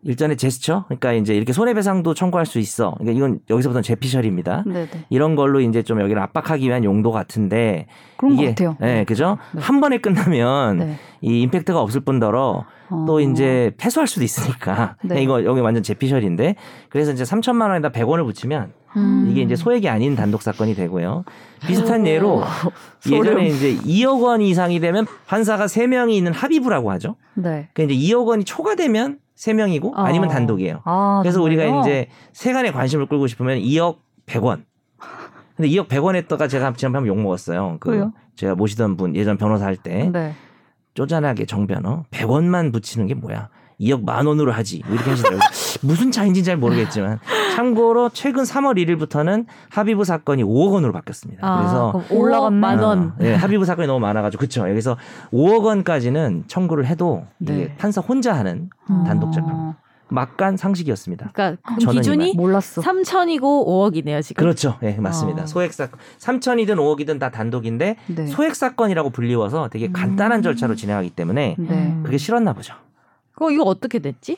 일전의 제스처 그러니까 이제 이렇게 손해배상도 청구할 수 있어. 그러니까 이건 여기서부터는 제피셜입니다.
네, 네.
이런 걸로 이제 좀 여기를 압박하기 위한 용도 같은데
그런
이게
것 같아요.
네, 그죠?
네.
한 번에 끝나면
네.
이 임팩트가 없을 뿐더러 또
어.
이제 패소할 수도 있으니까
네. [LAUGHS]
이거 여기 완전 제피셜인데 그래서 이제 3천만 원에다 100원을 붙이면
음.
이게 이제 소액이 아닌 단독 사건이 되고요. 비슷한 예로. [LAUGHS] 예전에 이제 2억 원 이상이 되면 판사가 3명이 있는 합의부라고 하죠.
네.
그러니까 이제 2억 원이 초과되면 3명이고 아니면
어.
단독이에요.
아,
그래서 우리가
정말요?
이제 세간의 관심을 끌고 싶으면 2억 100원. 근데 2억 100원 했다가 제가 지난번에 욕 먹었어요. 그
왜요?
제가 모시던 분 예전 변호사 할때
네.
쪼잔하게 정변호 100원만 붙이는 게 뭐야? 2억 만 원으로 하지. 뭐 이렇게 하시더라고요. [LAUGHS] 무슨 차인지 잘 모르겠지만 참고로 최근 3월 1일부터는 합의부 사건이 5억 원으로 바뀌었습니다.
아,
그래서.
5억 만 원.
어, 네, 합의부 사건이 너무 많아가지고 그쵸. 여기서 5억 원까지는 청구를 해도 이게
네.
판사 혼자 하는 단독 재판.
어,
막간 상식이었습니다.
그러니까
저는
기준이
몰랐어.
3천이고 5억이네요 지금.
그렇죠. 예, 맞습니다.
어.
소액 사건 3천이든 5억이든 다 단독인데
네.
소액 사건이라고 불리워서 되게 간단한
음.
절차로 진행하기 때문에
네.
음.
그게 싫었나 보죠.
그거 이거 어떻게 됐지?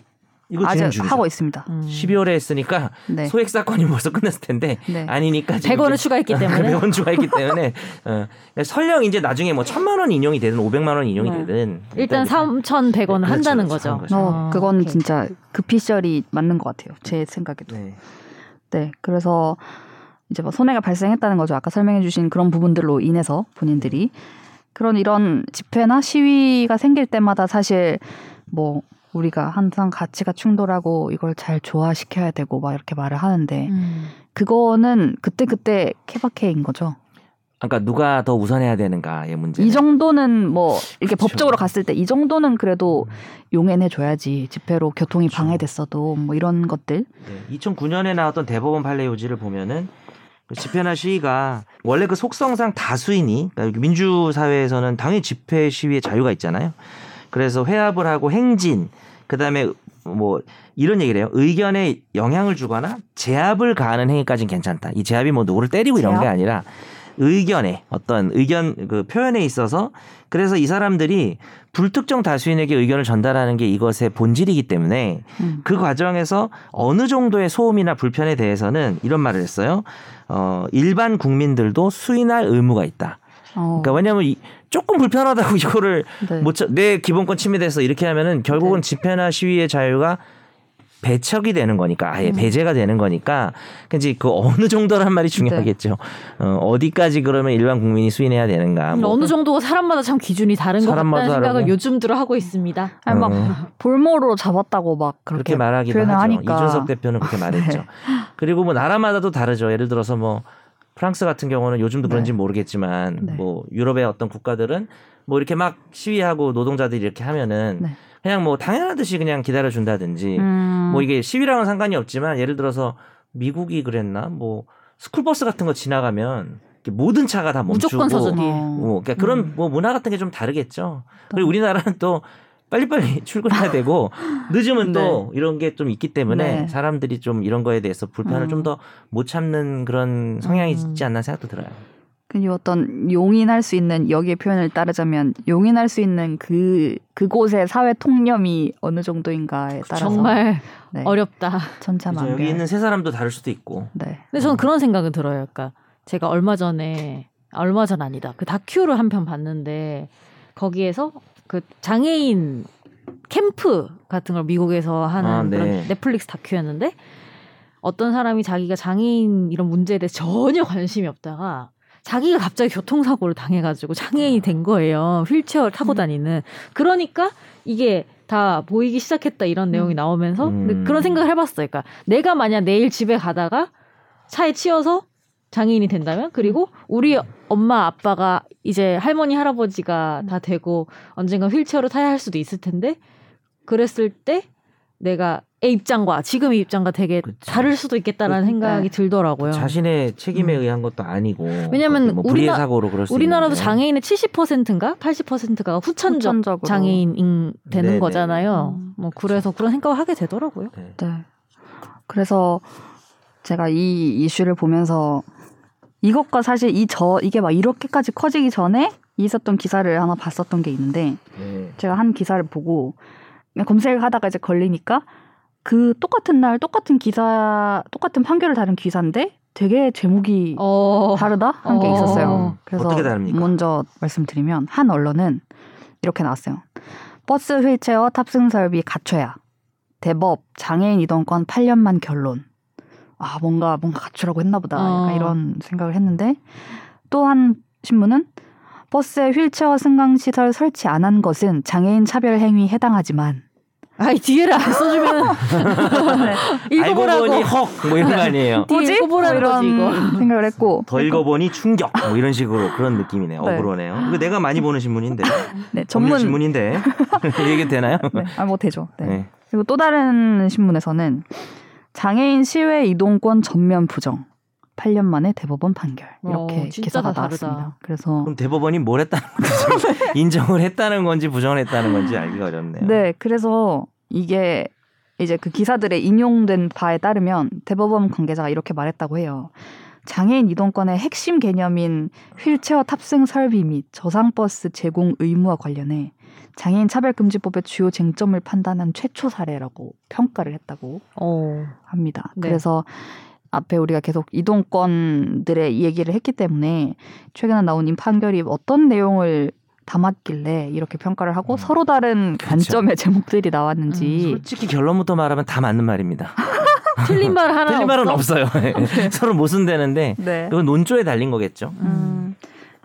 이거
아직
중이죠.
하고 있습니다.
음.
12월에 했으니까
네.
소액 사건이 벌써 끝났을 텐데
네.
아니니까 지금
100원을
이제
추가했기 때문에.
100원 추가했기 때문에 어, 설령 이제 나중에 뭐 천만 원 인용이 되든 500만 원 인용이
네.
되든
일단
이제
3,100원을
그렇죠,
한다는
그렇죠.
거죠.
거죠.
어,
아,
그건
오케이.
진짜 그 피셜이 맞는 것 같아요. 제 생각에도.
네.
네, 그래서 이제 뭐 손해가 발생했다는 거죠. 아까 설명해주신 그런 부분들로 인해서 본인들이 그런 이런 집회나 시위가 생길 때마다 사실 뭐 우리가 항상 가치가 충돌하고 이걸 잘 조화시켜야 되고 막 이렇게 말을 하는데
음.
그거는 그때 그때 케바케인 거죠.
그러니까 누가 더 우선해야 되는가의 문제.
이 정도는 뭐 이렇게
그쵸.
법적으로 갔을 때 이 정도는 그래도
음.
용인해 줘야지 집회로 교통이
그쵸.
방해됐어도 뭐 이런 것들.
네, 2009년에 나왔던 대법원 판례 요지를 보면은 그 집회나 시위가 원래 그 속성상 다수이니 그러니까 민주 사회에서는 당연히 집회 시위의 자유가 있잖아요. 그래서 회합을 하고 행진 그다음에 뭐 이런 얘기를 해요. 의견에 영향을 주거나 제압을 가하는 행위까지는 괜찮다. 이 제압이 뭐 누구를 때리고 이런 게
제압?
아니라 의견에 어떤 의견 그 표현에 있어서 그래서 이 사람들이 불특정 다수인에게 의견을 전달하는 게 이것의 본질이기 때문에
음.
그 과정에서 어느 정도의 소음이나 불편에 대해서는 이런 말을 했어요. 어, 일반 국민들도 수인할 의무가 있다.
어,
그러니까 왜냐하면 이- 조금 불편하다고 [LAUGHS] 이거를
네.
못, 내 기본권 침해돼서 이렇게 하면은 결국은 집회나 시위의 자유가 배척이 되는 거니까 아예
음.
배제가 되는 거니까 이제 그 어느 정도란 말이 중요하겠죠. 어, 어디까지 그러면 일반 국민이 수인해야 되는가. 뭐.
어느 정도가 사람마다 참 기준이 다른 것 같다는 생각을
다르고.
요즘 들어 하고 있습니다.
아니 막
어.
볼모로 잡았다고 막 그렇게,
그렇게 말하기도 하죠.
하니까.
이준석 대표는 그렇게 [LAUGHS] 말했죠.
네.
그리고 뭐 나라마다도 다르죠. 예를 들어서 뭐 프랑스 같은 경우는 요즘도 그런지 는 모르겠지만
네.
뭐 유럽의 어떤 국가들은 뭐 이렇게 막 시위하고 노동자들이 이렇게 하면은
네.
그냥 뭐 당연하듯이 그냥 기다려 준다든지
음,
뭐 이게 시위랑은 상관이 없지만 예를 들어서 미국이 그랬나 뭐 스쿨버스 같은 거 지나가면 모든 차가 다 멈추고
무조건 서서 뒤에.
어,
뭐 그러니까 그런
음.
뭐 문화 같은 게 좀 다르겠죠. 그리고 우리나라는 또 빨리빨리 [LAUGHS] 출근해야 [LAUGHS] 되고 늦으면 또 이런 게 좀 있기 때문에
네.
사람들이 좀 이런 거에 대해서 불편을
음.
좀더 못 참는 그런 성향이
음.
있지 않나 생각도 들어요.
그 어떤 용인할 수 있는 여기의 표현을 따르자면 용인할 수 있는 그 그곳의 사회 통념이 어느 정도인가에 따라서
정말 [LAUGHS]
네,
어렵다.
천차만별.
여기 있는 세 사람도 다를 수도 있고.
네.
근데 저는 그런 생각은 들어요. 그러니까 제가 얼마 전에 아, 얼마 전 아니다. 그 다큐를 한 편 봤는데 거기에서 그 장애인 캠프 같은 걸 미국에서 하는
아, 네.
그런 넷플릭스 다큐였는데 어떤 사람이 자기가 장애인 이런 문제에 대해 전혀 관심이 없다가 자기가 갑자기 교통사고를 당해가지고 장애인이 된 거예요. 휠체어를 타고 다니는. 그러니까 이게 다 보이기 시작했다 이런 내용이 나오면서 근데
음.
그런 생각을 해봤어요. 그러니까 내가 만약 내일 집에 가다가 차에 치여서 장애인이 된다면 그리고 우리 엄마 아빠가 이제 할머니 할아버지가 다 되고 언젠가 휠체어를 타야 할 수도 있을 텐데 그랬을 때 내가 의 입장과 지금의 입장과 되게
그치.
다를 수도 있겠다라는
그-
생각이
네.
들더라고요.
자신의 책임에
음.
의한 것도 아니고.
왜냐면
뭐
우리나-
사고로 그럴 수
우리나라도
있는데.
장애인의 70%인가 80%가 후천적
후천적으로.
장애인 되는
네네.
거잖아요.
음,
뭐 그래서 그런 생각을 하게 되더라고요.
네.
네. 그래서 제가 이 이슈를 보면서 이것과 사실 이 저 이게 막 이렇게까지 커지기 전에 있었던 기사를 하나 봤었던 게 있는데
네.
제가 한 기사를 보고 그냥 검색을 하다가 이제 걸리니까 그 똑같은 날 똑같은 기사 똑같은 판결을 다룬 기사인데 되게 제목이
어.
다르다 한게
어.
있었어요. 그래서
어떻게 다릅니까?
먼저 말씀드리면 한 언론은 이렇게 나왔어요. 버스 휠체어 탑승 설비 갖춰야 대법 장애인 이동권 8년만 결론. 아 뭔가 뭔가 갖추라고 했나 보다. 약간
어.
이런 생각을 했는데 또 한 신문은 버스에 휠체어 승강 시설 설치 안 한 것은 장애인 차별 행위 해당하지만
아이 뒤에를 안 써주면 [LAUGHS]
알고
읽어보라고.
보니 헉! 뭐 이런 거 아니에요. [LAUGHS]
뒤에
뭐지?
읽어보라는
뭐
거지 이거.
이런 생각을 했고
더 읽어보니 충격 뭐 이런 식으로 그런 느낌이네요.
네.
억울하네요. 이거 내가 많이 보는 신문인데 [LAUGHS]
네,
전문
전문
신문인데 얘기 되나요?
네, 아뭐 되죠. 네.
네.
그리고 또 다른 신문에서는 장애인 시외 이동권 전면 부정 8년 만에 대법원 판결 이렇게
어, 진짜
기사가. 나왔습니다. 그래서
그럼 대법원이 뭘 했다는 건지 [LAUGHS] 인정을 했다는 건지 부정을 했다는 건지 알기가 어렵네요.
네, 그래서 이게 이제 그 기사들에 인용된 바에 따르면 대법원 관계자가 이렇게 말했다고 해요. 장애인 이동권의 핵심 개념인 휠체어 탑승 설비 및 저상버스 제공 의무와 관련해 장애인 차별금지법의 주요 쟁점을 판단한 최초 사례라고 평가를 했다고
어.
합니다.
네.
그래서 앞에 우리가 계속 이동권들의 얘기를 했기 때문에 최근에 나온 이 판결이 어떤 내용을 담았길래 이렇게 평가를 하고
음.
서로 다른
그렇죠.
관점의 제목들이 나왔는지
솔직히 결론부터 말하면 다 맞는 말입니다. [LAUGHS]
틀린 말 하나
틀린 말은
없어?
없어요. [LAUGHS] [LAUGHS] 서로 모순되는데
네.
그건 논조에 달린 거겠죠.
음,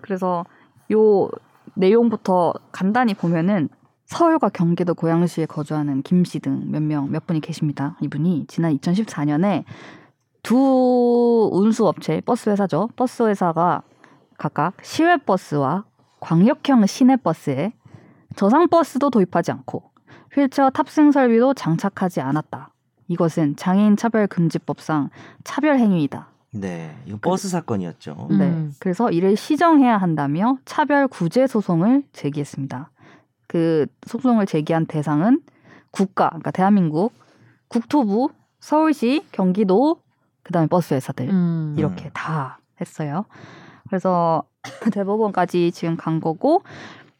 그래서 요 내용부터 간단히 보면은 서울과 경기도 고양시에 거주하는 김 씨 등 몇명몇 분이 계십니다. 이분이 지난 2014년에 두 운수 업체 버스 회사죠. 버스 회사가 각각 시외 버스와 광역형 시내 버스에 저상 버스도 도입하지 않고 휠체어 탑승 설비도 장착하지 않았다. 이것은 장애인 차별 금지법상 차별 행위이다.
네, 이거 버스 사건이었죠.
음.
네. 그래서 이를 시정해야 한다며 차별 구제 소송을 제기했습니다. 그 소송을 제기한 대상은 국가, 그러니까 대한민국, 국토부, 서울시, 경기도, 그다음에 버스 회사들
음.
이렇게 다 했어요. 그래서 [LAUGHS] 대법원까지 지금 간 거고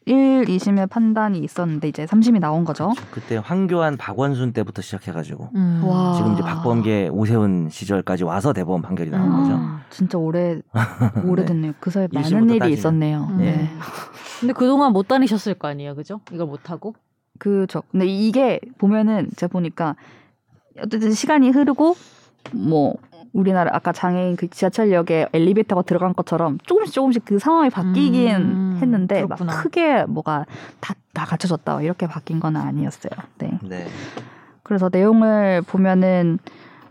1, 2심의 판단이 있었는데 이제 3심이 나온 거죠.
그때 황교안 박원순 때부터 시작해가지고
음.
와.
지금 이제 박범계 오세훈 시절까지 와서 대법원 판결이 나온
아,
거죠.
진짜 오래 [LAUGHS] 오래됐네요. 그 사이 에 많은
일심부터
일이
따지면.
있었네요.
음.
네. [LAUGHS]
근데 그동안 못 다니셨을 거 아니에요, 그죠? 이걸 못 하고.
그죠. 근데 이게 보면은 제가 보니까 어쨌든 시간이 흐르고 뭐 우리나라 아까 장애인 그 지하철역에 엘리베이터가 들어간 것처럼 조금씩 조금씩 그 상황이 바뀌긴
음,
했는데
그렇구나.
막 크게 뭐가 다, 다 갖춰졌다 이렇게 바뀐 건 아니었어요. 네.
네.
그래서 내용을 보면은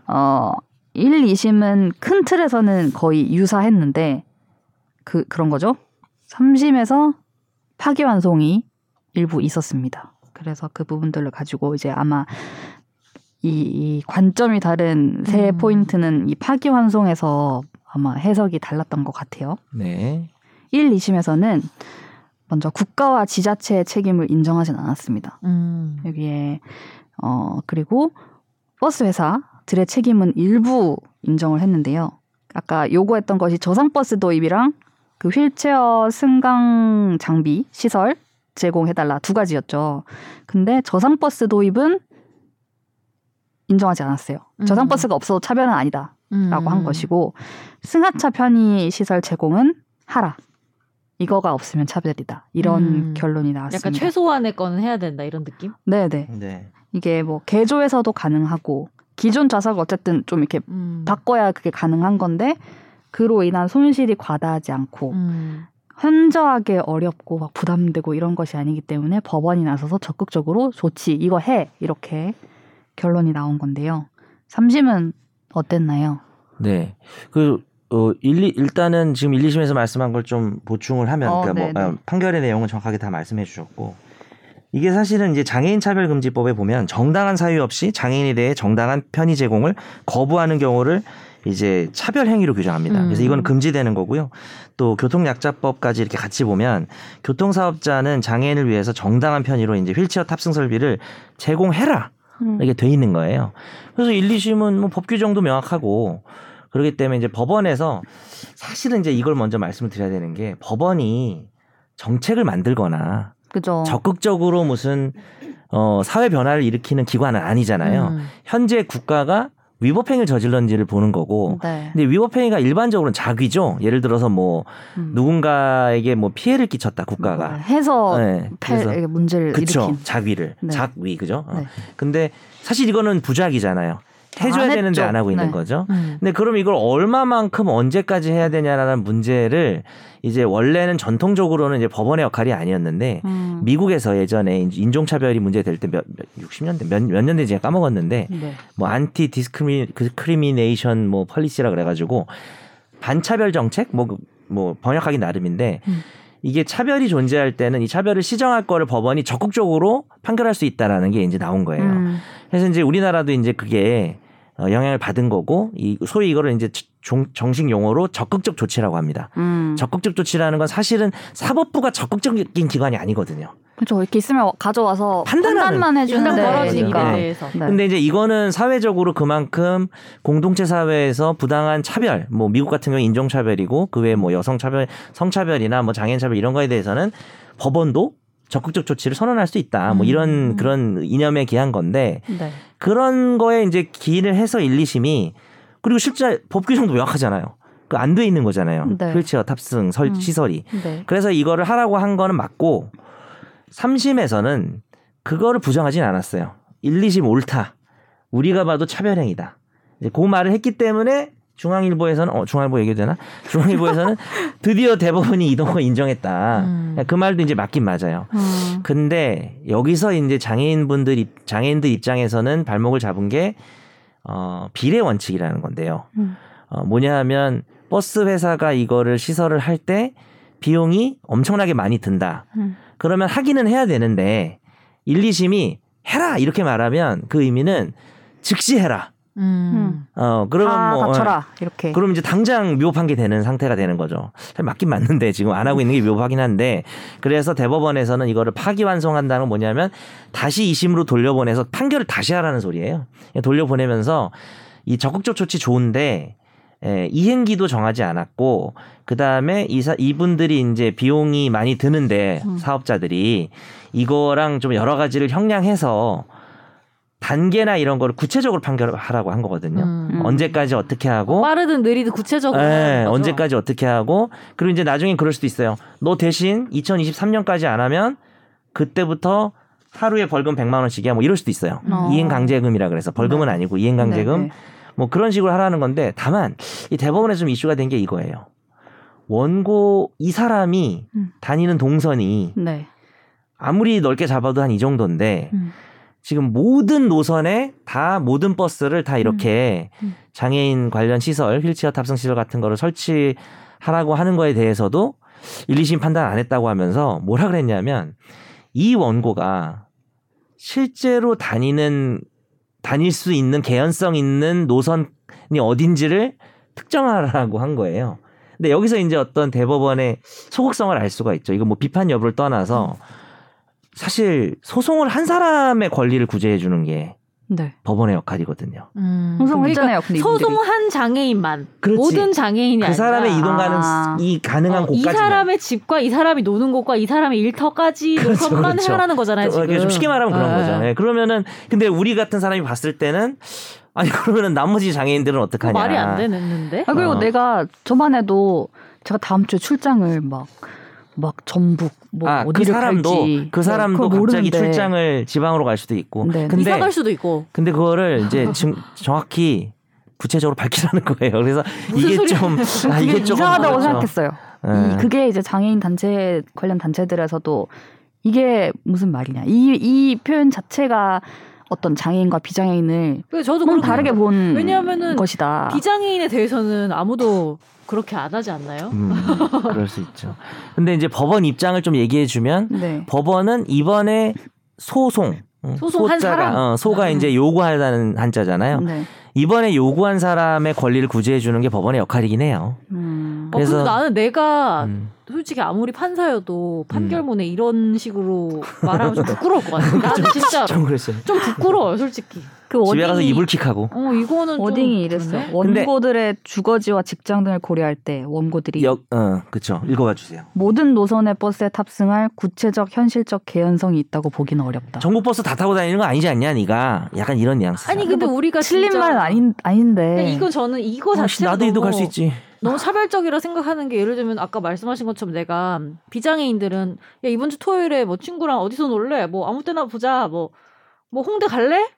어 1, 2심은 큰 틀에서는 거의 유사했는데 그 그런 거죠. 3심에서 파기환송이 일부 있었습니다. 그래서 그 부분들을 가지고 이제 아마 이, 이 관점이 다른 세
음.
포인트는 이 파기환송에서 아마 해석이 달랐던 것 같아요.
네.
1, 2심에서는 먼저 국가와 지자체의 책임을 인정하진 않았습니다.
음.
여기에 어 그리고 버스 회사들의 책임은 일부 인정을 했는데요. 아까 요구했던 것이 저상 버스 도입이랑 그 휠체어 승강 장비 시설 제공해달라 두 가지였죠. 근데 저상 버스 도입은 인정하지 않았어요. 저상
음.
버스가 없어도 차별은 아니다 라고
음.
한 것이고 승하차 편의 시설 제공은 하라. 이거가 없으면 차별이다. 이런
음.
결론이 나왔습니다.
약간 최소한의 거는 해야 된다 이런 느낌?
네네.
네.
이게 뭐 개조에서도 가능하고 기존 좌석 어쨌든 좀 이렇게
음.
바꿔야 그게 가능한 건데 그로 인한 손실이 과다하지 않고
음.
현저하게 어렵고 막 부담되고 이런 것이 아니기 때문에 법원이 나서서 적극적으로 좋지 이거 해 이렇게 결론이 나온 건데요. 삼심은 어땠나요?
네. 그 어, 1, 2, 일단은 지금 1, 2심에서 말씀한 걸 좀 보충을 하면
어,
그러니까 뭐,
네네.
어, 판결의 내용은 정확하게 다 말씀해 주셨고 이게 사실은 이제 장애인 차별 금지법에 보면 정당한 사유 없이 장애인에 대해 정당한 편의 제공을 거부하는 경우를 이제 차별 행위로 규정합니다.
음.
그래서 이거는 금지되는 거고요. 또 교통약자법까지 이렇게 같이 보면 교통사업자는 장애인을 위해서 정당한 편의로 이제 휠체어 탑승 설비를 제공해라. 이게 돼 있는 거예요. 그래서 1, 2심은 뭐 법 규정도 명확하고 그렇기 때문에 이제 법원에서 사실은 이제 이걸 먼저 말씀을 드려야 되는 게 법원이 정책을 만들거나
그죠.
적극적으로 무슨 어 사회 변화를 일으키는 기관은 아니잖아요.
음.
현재 국가가 위법행위를 저질렀는지를 보는 거고
네.
근데 위법행위가 일반적으로는 자귀죠. 예를 들어서 뭐
음.
누군가에게 뭐 피해를 끼쳤다
뭘
국가가.
해서
네,
문제를
그쵸
일으킨.
자귀를
네.
작위 그죠. 어.
네.
근데 사실 이거는 부작이잖아요. 해줘야
안
되는데
했죠.
안 하고 있는
네.
거죠.
음.
근데 그럼 이걸 얼마만큼 언제까지 해야 되냐라는 문제를 이제 원래는 전통적으로는 이제 법원의 역할이 아니었는데
음.
미국에서 예전에 인종차별이 문제될 때 몇, 몇 60년대 몇, 몇 년대 제가 까먹었는데
네.
뭐 anti discrimination 뭐 policy라 그래가지고 반차별 정책 뭐뭐 번역하기 나름인데
음.
이게 차별이 존재할 때는 이 차별을 시정할 거를 법원이 적극적으로 판결할 수 있다라는 게 이제 나온 거예요.
음.
그래서 이제 우리나라도 이제 그게 어, 영향을 받은 거고 이 소위 이거를 이제 종- 정식 용어로 적극적 조치라고 합니다.
음.
적극적 조치라는 건 사실은 사법부가 적극적인 기관이 아니거든요.
그렇죠. 이렇게 있으면 가져와서
판단하는-
판단만 해주는데
벌어진 일에
네.
대해서.
네.
근데 이제 이거는 사회적으로 그만큼 공동체 사회에서 부당한 차별, 뭐 미국 같은 경우 인종 차별이고 그 외에 뭐 여성 차별, 성차별이나 뭐 장애인 차별 이런 거에 대해서는 법원도 적극적 조치를 선언할 수 있다. 뭐 이런
음.
그런 이념에 기한 건데
네.
그런 거에 이제 기인을 해서 1, 2심이 그리고 실제 법 규정도 명확하잖아요. 그 안 돼 있는 거잖아요.
네.
휠체어 탑승 설
음.
시설이.
네.
그래서 이거를 하라고 한 거는 맞고 3심에서는 그거를 부정하진 않았어요. 1, 2심 옳다. 우리가 봐도 차별행위다. 이제 그 말을 했기 때문에 중앙일보에서는 어 중앙일보 얘기해도 되나? 중앙일보에서는 [LAUGHS] 드디어 대법원이 이동을 인정했다.
음.
그 말도 이제 맞긴 맞아요.
음.
근데 여기서 이제 장애인분들 입, 장애인들 입장에서는 발목을 잡은 게 어, 비례 원칙이라는 건데요.
음.
어, 뭐냐 하면 버스 회사가 이거를 시설을 할 때 비용이 엄청나게 많이 든다.
음.
그러면 하기는 해야 되는데 1, 2심이 해라 이렇게 말하면 그 의미는 즉시 해라.
음.
어 그러면 다뭐
갖춰라 이렇게.
그럼 이제 당장 위법한 게 되는 상태가 되는 거죠. 맞긴 맞는데 지금 안 하고 있는 게 위법하긴 한데 그래서 대법원에서는 이거를 파기환송한다는 건 뭐냐면 다시 2심으로 돌려보내서 판결을 다시 하라는 소리예요. 돌려보내면서 이 적극적 조치 좋은데 예, 이행기도 정하지 않았고 그 다음에 이사 이분들이 이제 비용이 많이 드는데
음.
사업자들이 이거랑 좀 여러 가지를 형량해서 단계나 이런 거를 구체적으로 판결하라고 한 거거든요.
음.
언제까지 어떻게 하고
빠르든 느리든 구체적으로.
예,
거죠.
언제까지 어떻게 하고 그리고 이제 나중에 그럴 수도 있어요. 너 대신 2023년까지 안 하면 그때부터 하루에 벌금 100만 원씩이야. 뭐 이럴 수도 있어요.
어.
이행 강제금이라 그래서 벌금은 아니고 이행 강제금
네, 네.
뭐 그런 식으로 하라는 건데 다만 이 대법원에서 좀 이슈가 된 게 이거예요. 원고 이 사람이
음.
다니는 동선이
네.
아무리 넓게 잡아도 한 이 정도인데
음.
지금 모든 노선에 다 모든 버스를 다 이렇게
음.
장애인 관련 시설, 휠체어 탑승 시설 같은 거를 설치하라고 하는 거에 대해서도 1, 2심 판단 안 했다고 하면서 뭐라 그랬냐면 이 원고가 실제로 다니는 다닐 수 있는 개연성 있는 노선이 어딘지를 특정하라고 한 거예요. 근데 여기서 이제 어떤 대법원의 소극성을 알 수가 있죠. 이거 뭐 비판 여부를 떠나서 사실 소송을 한 사람의 권리를 구제해 주는 게
네.
법원의 역할이거든요.
음.
소송을
그러니까
했잖아요.
소송한 장애인만
그렇지.
모든 장애인이
그
아니라
사람의 이동
아.
가능이 가능한
어, 이
곳까지
사람의 집과 이 사람이 노는 곳과 이 사람의 일터까지
그렇죠,
노선만
그렇죠.
해라는 거잖아요. 지금.
좀 쉽게 말하면 그런
네.
거죠. 예, 그러면은 근데 우리 같은 사람이 봤을 때는 아니 그러면은 나머지 장애인들은 어떡하냐?
말이 안 되는데.
아 그리고
어.
내가 저만 해도 제가 다음 주에 출장을 막 막 전북 뭐
아, 그
어디를
사람도
갈지
그
네,
사람도 갑자기
모르는데.
출장을 지방으로 갈 수도 있고.
네.
근데
이사 갈 수도 있고.
근데 그거를 이제 [LAUGHS] 증, 정확히 구체적으로 밝히라는 거예요. 그래서 이게
소리야.
좀 아, 이게
이상하다고
그렇죠.
생각했어요.
예.
이 그게 이제 장애인 단체 관련 단체들에서도 이게 무슨 말이냐. 이 이 표현 자체가 어떤 장애인과 비장애인을
저도
너무 다르게 본
왜냐하면은
것이다.
비장애인에 대해서는 아무도 그렇게 안 하지 않나요?
음, 그럴 수 있죠. 근데 이제 법원 입장을 좀 얘기해 주면
네.
법원은 이번에 소송 응,
소송한
소자가,
사람.
어, 소가
음.
이제 요구하다는 한자잖아요.
네.
이번에 요구한 사람의 권리를 구제해 주는 게 법원의 역할이긴 해요.
음.
어,
그래서-
근데 나는 내가
음.
솔직히 아무리 판사여도 판결문에 이런 식으로 말하면 좀 부끄러울 것 같아. 나는 진짜
좀 그랬어요.
좀 부끄러워요, 솔직히.
그
집에 가서
wording이-
이불킥하고
어, 이거는 좀
wording이 이랬어요.
그러네.
원고들의 주거지와 직장 등을 고려할 때 원고들이
역, 어, 그쵸. 읽어봐 주세요.
모든 노선의 버스에 탑승할 구체적 현실적 개연성이 있다고 보기는 어렵다.
전국 버스 다 타고 다니는 거 아니지 않냐, 네가? 약간 이런 뉘앙스.
아니 근데 우리가
틀린 말은 아닌
아닌데. 이거 저는 이거
어,
자체가
나도 이도 갈 수 있지.
너무 차별적이라 생각하는 게 예를 들면 아까 말씀하신 것처럼 내가 비장애인들은 야 이번 주 토요일에 뭐 친구랑 어디서 놀래 뭐 아무 때나 보자 뭐뭐 홍대 갈래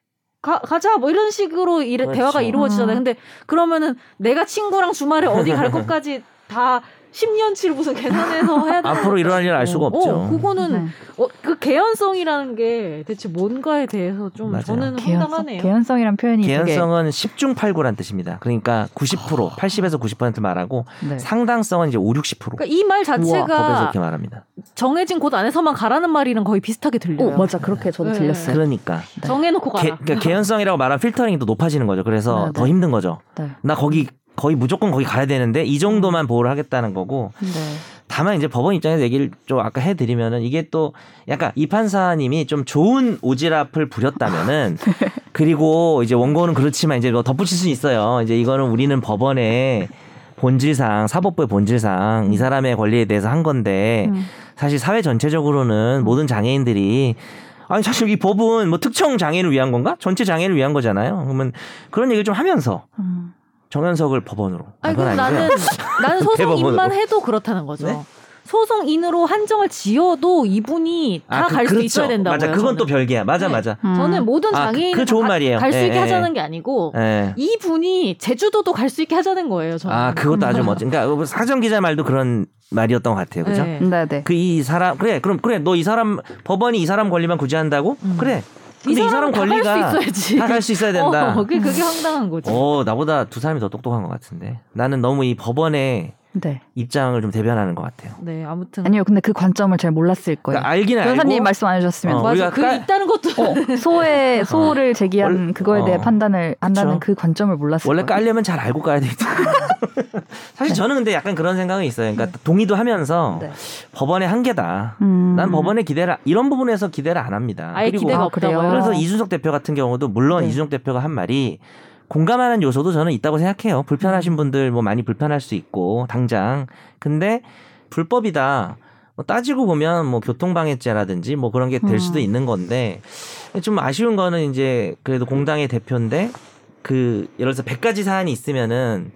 가, 가자 뭐 이런 식으로 이래,
그렇죠.
대화가 이루어지잖아요
음.
근데 그러면은 내가 친구랑 주말에 어디 갈 [LAUGHS] 것까지 다 10년치를 무슨 계산해서 해야 되 [LAUGHS]
앞으로 일어날 일을 알 수가 없죠.
어, 그거는
네.
어, 그 개연성이라는 게 대체 뭔가에 대해서 좀
맞아요.
저는
개연성,
황당하네요.
개연성 이란 표현이
개연성은 10중 8구란 뜻입니다. 그러니까 90%, 80에서 90% 말하고
되게 네.
상당성은 이제 5, 60%.
그러니까 이말
법에서
자체가
그렇게 말합니다.
정해진 곳 안에서만 가라는 말이랑 거의 비슷하게 들려요.
오 맞아 그렇게 저도
네.
들렸어요.
그러니까
네. 정해놓고
개,
가라.
그러니까 개연성이라고 말하면 필터링이 더 높아지는 거죠. 그래서
네,
더
네.
힘든 거죠.
네.
나 거기 거의 무조건 거기 가야 되는데 이 정도만 보호를 하겠다는 거고
네.
다만 이제 법원 입장에서 얘기를 좀 아까 해드리면은 이게 또 약간 이 판사님이 좀 좋은 오지랖을 부렸다면은 그리고 이제 원고는 그렇지만 이제 뭐 덧붙일 수 있어요. 이제 이거는 우리는 법원의 본질상 사법부의 본질상 이 사람의 권리에 대해서 한 건데
음.
사실 사회 전체적으로는 모든 장애인들이 아니 사실 이 법은 뭐 특정 장애인을 위한 건가? 전체 장애인을 위한 거잖아요. 그러면 그런 얘기를 좀 하면서
음.
정현석을 법원으로.
아니 그럼 나는. 나는. [LAUGHS] 소송인만 해도 그렇다는 거죠.
네?
소송인으로 한정을 지어도 이분이 다 갈수
그렇죠.
있어야 된다고요.
맞아, 그건 또
저는.
별개야. 맞아,
네.
맞아.
음.
저는 모든
아,
장애인을
그 좋은 말이에요.
갈수
예,
있게
예.
하자는 게 아니고
예.
이분이 제주도도 갈 수 있게 하자는 거예요. 저는.
아, 그것도 아주 멋진. 그러니까 사정 기자 말도 그런 말이었던 것 같아요. 그죠?
네.
네네.
그 이 사람 그래 그럼 그래 너 이 사람 법원이 이 사람 권리만 구제한다고
음.
그래
이
근데 이 사람 권리가. 다 갈 수 있어야 된다
어, 그게 그게 황당한 거지.
어 나보다 두 사람이 더 똑똑한 것 같은데 나는 너무 이 법원의
네.
입장을 좀 대변하는 것 같아요
네, 아무튼
아니요, 근데 그 관점을 잘 몰랐을 거예요.
그러니까 알긴 알고
변호사님 말씀 안 해주셨으면
어,
맞아. 그
깔-
있다는 것도
어, 소의 [LAUGHS] 소를 제기한
원래-
그거에 대해
어.
판단을 한다는 그 관점을 몰랐을
원래
거예요.
깔려면 잘 알고 까야 되지 [LAUGHS] 사실 저는 근데 약간 그런 생각이 있어요 그러니까 동의도 하면서
네.
법원의 한계다
음.
난 법원에 기대를 이런 부분에서 기대를 안 합니다
아예
그리고
기대가
아, 그래요?
없다고요.
그래서 이준석 대표 같은 경우도 물론
네.
이준석 대표가 한 말이 공감하는 요소도 저는 있다고 생각해요. 불편하신 분들 뭐 많이 불편할 수 있고 당장 근데 불법이다. 뭐 따지고 보면 뭐 교통방해죄라든지 뭐 그런 게될 수도
음.
있는 건데 좀 아쉬운 거는 이제 그래도 공당의 대표인데 그 예를 들어서 100가지 사안이 있으면은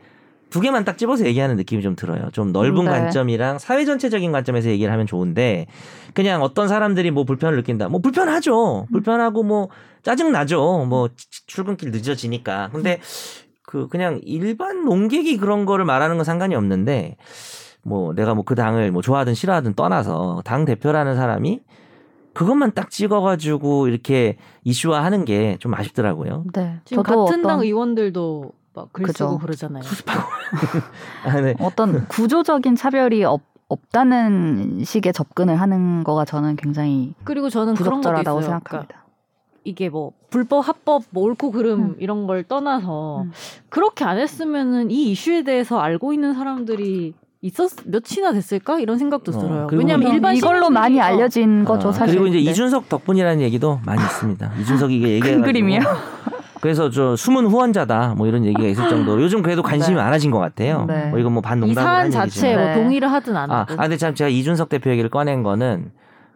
두 개만 딱 집어서 얘기하는 느낌이 좀 들어요. 좀 넓은
네.
관점이랑 사회 전체적인 관점에서 얘기를 하면 좋은데 그냥 어떤 사람들이 뭐 불편을 느낀다. 뭐 불편하죠. 불편하고 뭐 짜증 나죠. 뭐 치- 출근길 늦어지니까. 근데 그 그냥 일반 농객이 그런 거를 말하는 건 상관이 없는데 뭐 내가 뭐 그 당을 뭐 좋아하든 싫어하든 떠나서 당 대표라는 사람이 그것만 딱 찍어가지고 이렇게 이슈화하는 게 좀 아쉽더라고요.
네.
지금
저도
같은 당
어떤,
의원들도 막글
그죠.
쓰고 그러잖아요. [LAUGHS]
아, 네.
어떤 구조적인 차별이 없, 없다는 식의 접근을 하는 거가 저는 굉장히
그리고 저는
부적절하다고
있어요. 그러니까
생각합니다.
이게 뭐 불법 합법 뭐 옳고 그름
음.
이런 걸 떠나서
음.
그렇게 안 했으면은 이 이슈에 대해서 알고 있는 사람들이 있었 몇이나 됐을까 이런 생각도
어,
들어요. 왜냐하면
뭐
일반
이걸로 많이
어,
알려진 거죠
아,
사실.
그리고 이제
네.
이준석 덕분이라는 얘기도 많이 있습니다. 이준석이 이게 [LAUGHS]
큰 그림이요. [LAUGHS]
그래서 저 숨은 후원자다 뭐 이런 얘기가 있을 정도로 요즘 그래도 관심이
네.
많아진 것 같아요.
네.
뭐 이건
뭐이
반농담으로
사안 자체에. 뭐
네.
동의를 하든 안
아,
하든
아, 근데 참 제가 이준석 대표 얘기를 꺼낸 거는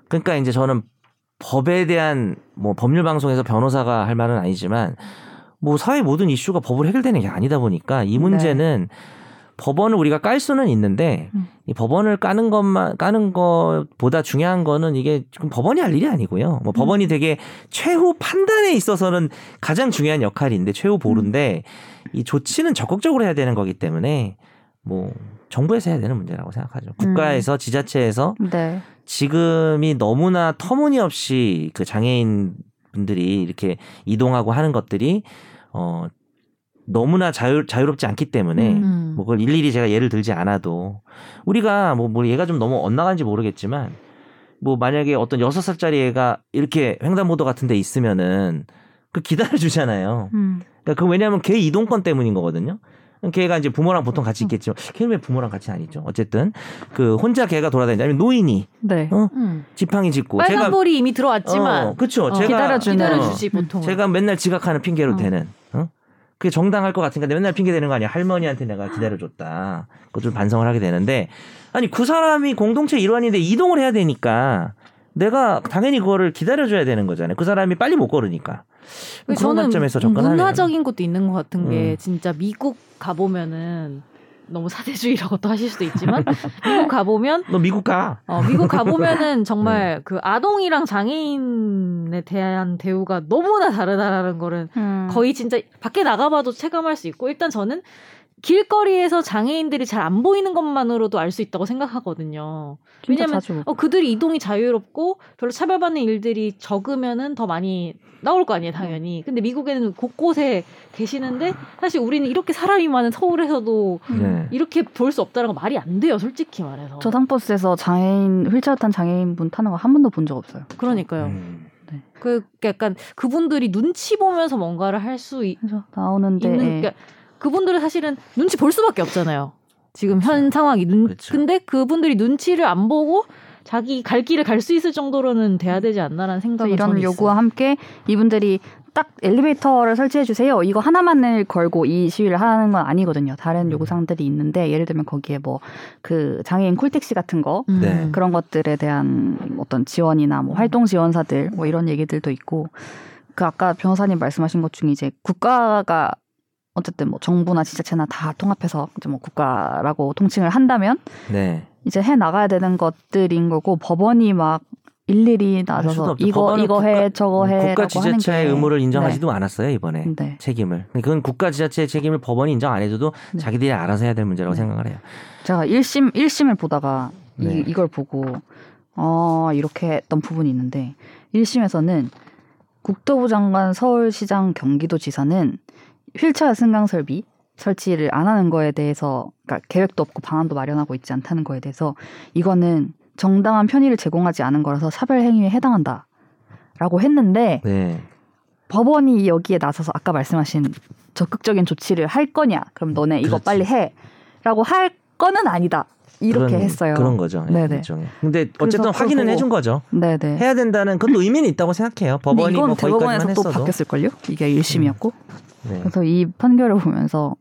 그러니까 이제 저는 법에 대한 뭐 법률 방송에서 변호사가 할 말은 아니지만 뭐 사회 모든 이슈가 법으로 해결되는 게 아니다 보니까 이 문제는 법원을 우리가 깔 수는 있는데
음.
이 법원을 까는 것만 까는 것보다 중요한 거는 이게 지금 법원이 할 일이 아니고요. 뭐 법원이 되게 최후 판단에 있어서는 가장 중요한 역할인데 최후 보루인데 이 조치는 적극적으로 해야 되는 거기 때문에 뭐 정부에서 해야 되는 문제라고 생각하죠. 국가에서 지자체에서
네.
지금이 너무나 터무니없이 그 장애인 분들이 이렇게 이동하고 하는 것들이 어 너무나 자유 자유롭지 않기 때문에
음.
뭐 그걸 일일이 제가 예를 들지 않아도 우리가 뭐, 뭐 얘가 좀 너무 엇나간지 모르겠지만 뭐 만약에 어떤 여섯 살짜리 애가 이렇게 횡단보도 같은 데 있으면은 그 기다려 주잖아요.
음.
그러니까 그 왜냐하면 걔 이동권 때문인 거거든요. 걔가 이제 부모랑 보통 같이 있겠지만 걔는 왜 부모랑 같이 안 있죠? 어쨌든 그 혼자 걔가 돌아다니면 노인이
네.
어?
음.
지팡이 짚고
빨간불이 이미 들어왔지만
어, 그쵸
어,
제가
기다려주는.
기다려주지
음.
보통.
제가 맨날 지각하는 핑계로
어.
되는 어? 그게 정당할 것 같으니까 맨날 핑계 대는 거 아니야. 할머니한테 내가 기다려줬다. 그것 좀 반성을 하게 되는데 아니 그 사람이 공동체 일원인데 이동을 해야 되니까 내가 당연히 그거를 기다려줘야 되는 거잖아요. 그 사람이 빨리 못 걸으니까. 그런
저는
관점에서 접근하면
문화적인 것도 있는 것 같은 게
음.
진짜 미국 가보면은 너무 사대주의라고 또 하실 수도 있지만 미국 가 보면
너 미국 가
어, 미국 가 보면은 [LAUGHS]
네.
정말 그 아동이랑 장애인에 대한 대우가 너무나 다르다라는 거를
음.
거의 진짜 밖에 나가봐도 체감할 수 있고 일단 저는 길거리에서 장애인들이 잘 안 보이는 것만으로도 알 수 있다고 생각하거든요. 왜냐면
자주
어, 그들이 이동이 자유롭고 별로 차별받는 일들이 적으면은 더 많이 나올 거 아니에요, 당연히. 근데 미국에는 곳곳에 계시는데 사실 우리는 이렇게 사람이 많은 서울에서도
네.
이렇게 볼 수 없다는 거 말이 안 돼요, 솔직히 말해서.
저 상버스에서 장애인 휠체어 탄 장애인 분 타는 거 한 번도 본 적 없어요.
그러니까요.
음.
그 약간 그분들이 눈치 보면서 뭔가를 할 수
나오는데
있는
예.
그러니까 그분들은 사실은 눈치 볼 수밖에 없잖아요. 지금 현 상황이 눈
그쵸.
근데 그분들이 눈치를 안 보고 자기 갈 길을 갈 수 있을 정도로는 돼야 되지 않나라는 생각이
이런
저는
요구와
있어요.
함께 이분들이 딱 엘리베이터를 설치해 주세요. 이거 하나만을 걸고 이 시위를 하는 건 아니거든요. 다른
음.
요구 사항들이 있는데 예를 들면 거기에 뭐 그 장애인 콜택시 같은 거
음.
네.
그런 것들에 대한 어떤 지원이나 뭐 활동 지원사들 뭐 이런 얘기들도 있고 그 아까 변호사님 말씀하신 것 중에 이제 국가가 어쨌든 뭐 정부나 지자체나 다 통합해서 이제 뭐 국가라고 통칭을 한다면
네.
이제 해 나가야 되는 것들인 거고 법원이 막 일일이 나서서. 이거 이거 해 저거 해라고
국가 지자체의
게
의무를 인정하지도 않았어요 이번에
네.
책임을. 그건 국가 지자체의 책임을 법원이 인정 안 해줘도
네.
자기들이 알아서 해야 될 문제라고
네.
생각을 해요.
제가 1심 1심을 보다가
네.
이, 이걸 보고 어 이렇게 했던 부분이 있는데 1심에서는 국토부 장관 서울시장 경기도지사는 휠체어 승강 설비 설치를 안 하는 거에 대해서 그러니까 계획도 없고 방안도 마련하고 있지 않다는 거에 대해서 이거는 정당한 편의를 제공하지 않은 거라서 차별 행위에 해당한다라고 했는데
네.
법원이 여기에 나서서 아까 말씀하신 적극적인 조치를 할 거냐? 그럼 너네 이거
그렇지.
빨리 해라고 할 거는 아니다. 이렇게
그런,
했어요.
그런 거죠. 예,
네네.
일종의. 근데 어쨌든 확인은
보고-
해준 거죠.
네네.
해야 된다는 그것도 의미는 있다고 생각해요. 법원이
이건
뭐
대법원에서 또. 바뀌었을걸요? 이게 1심이었고.
네.
그래서 이 판결을 보면서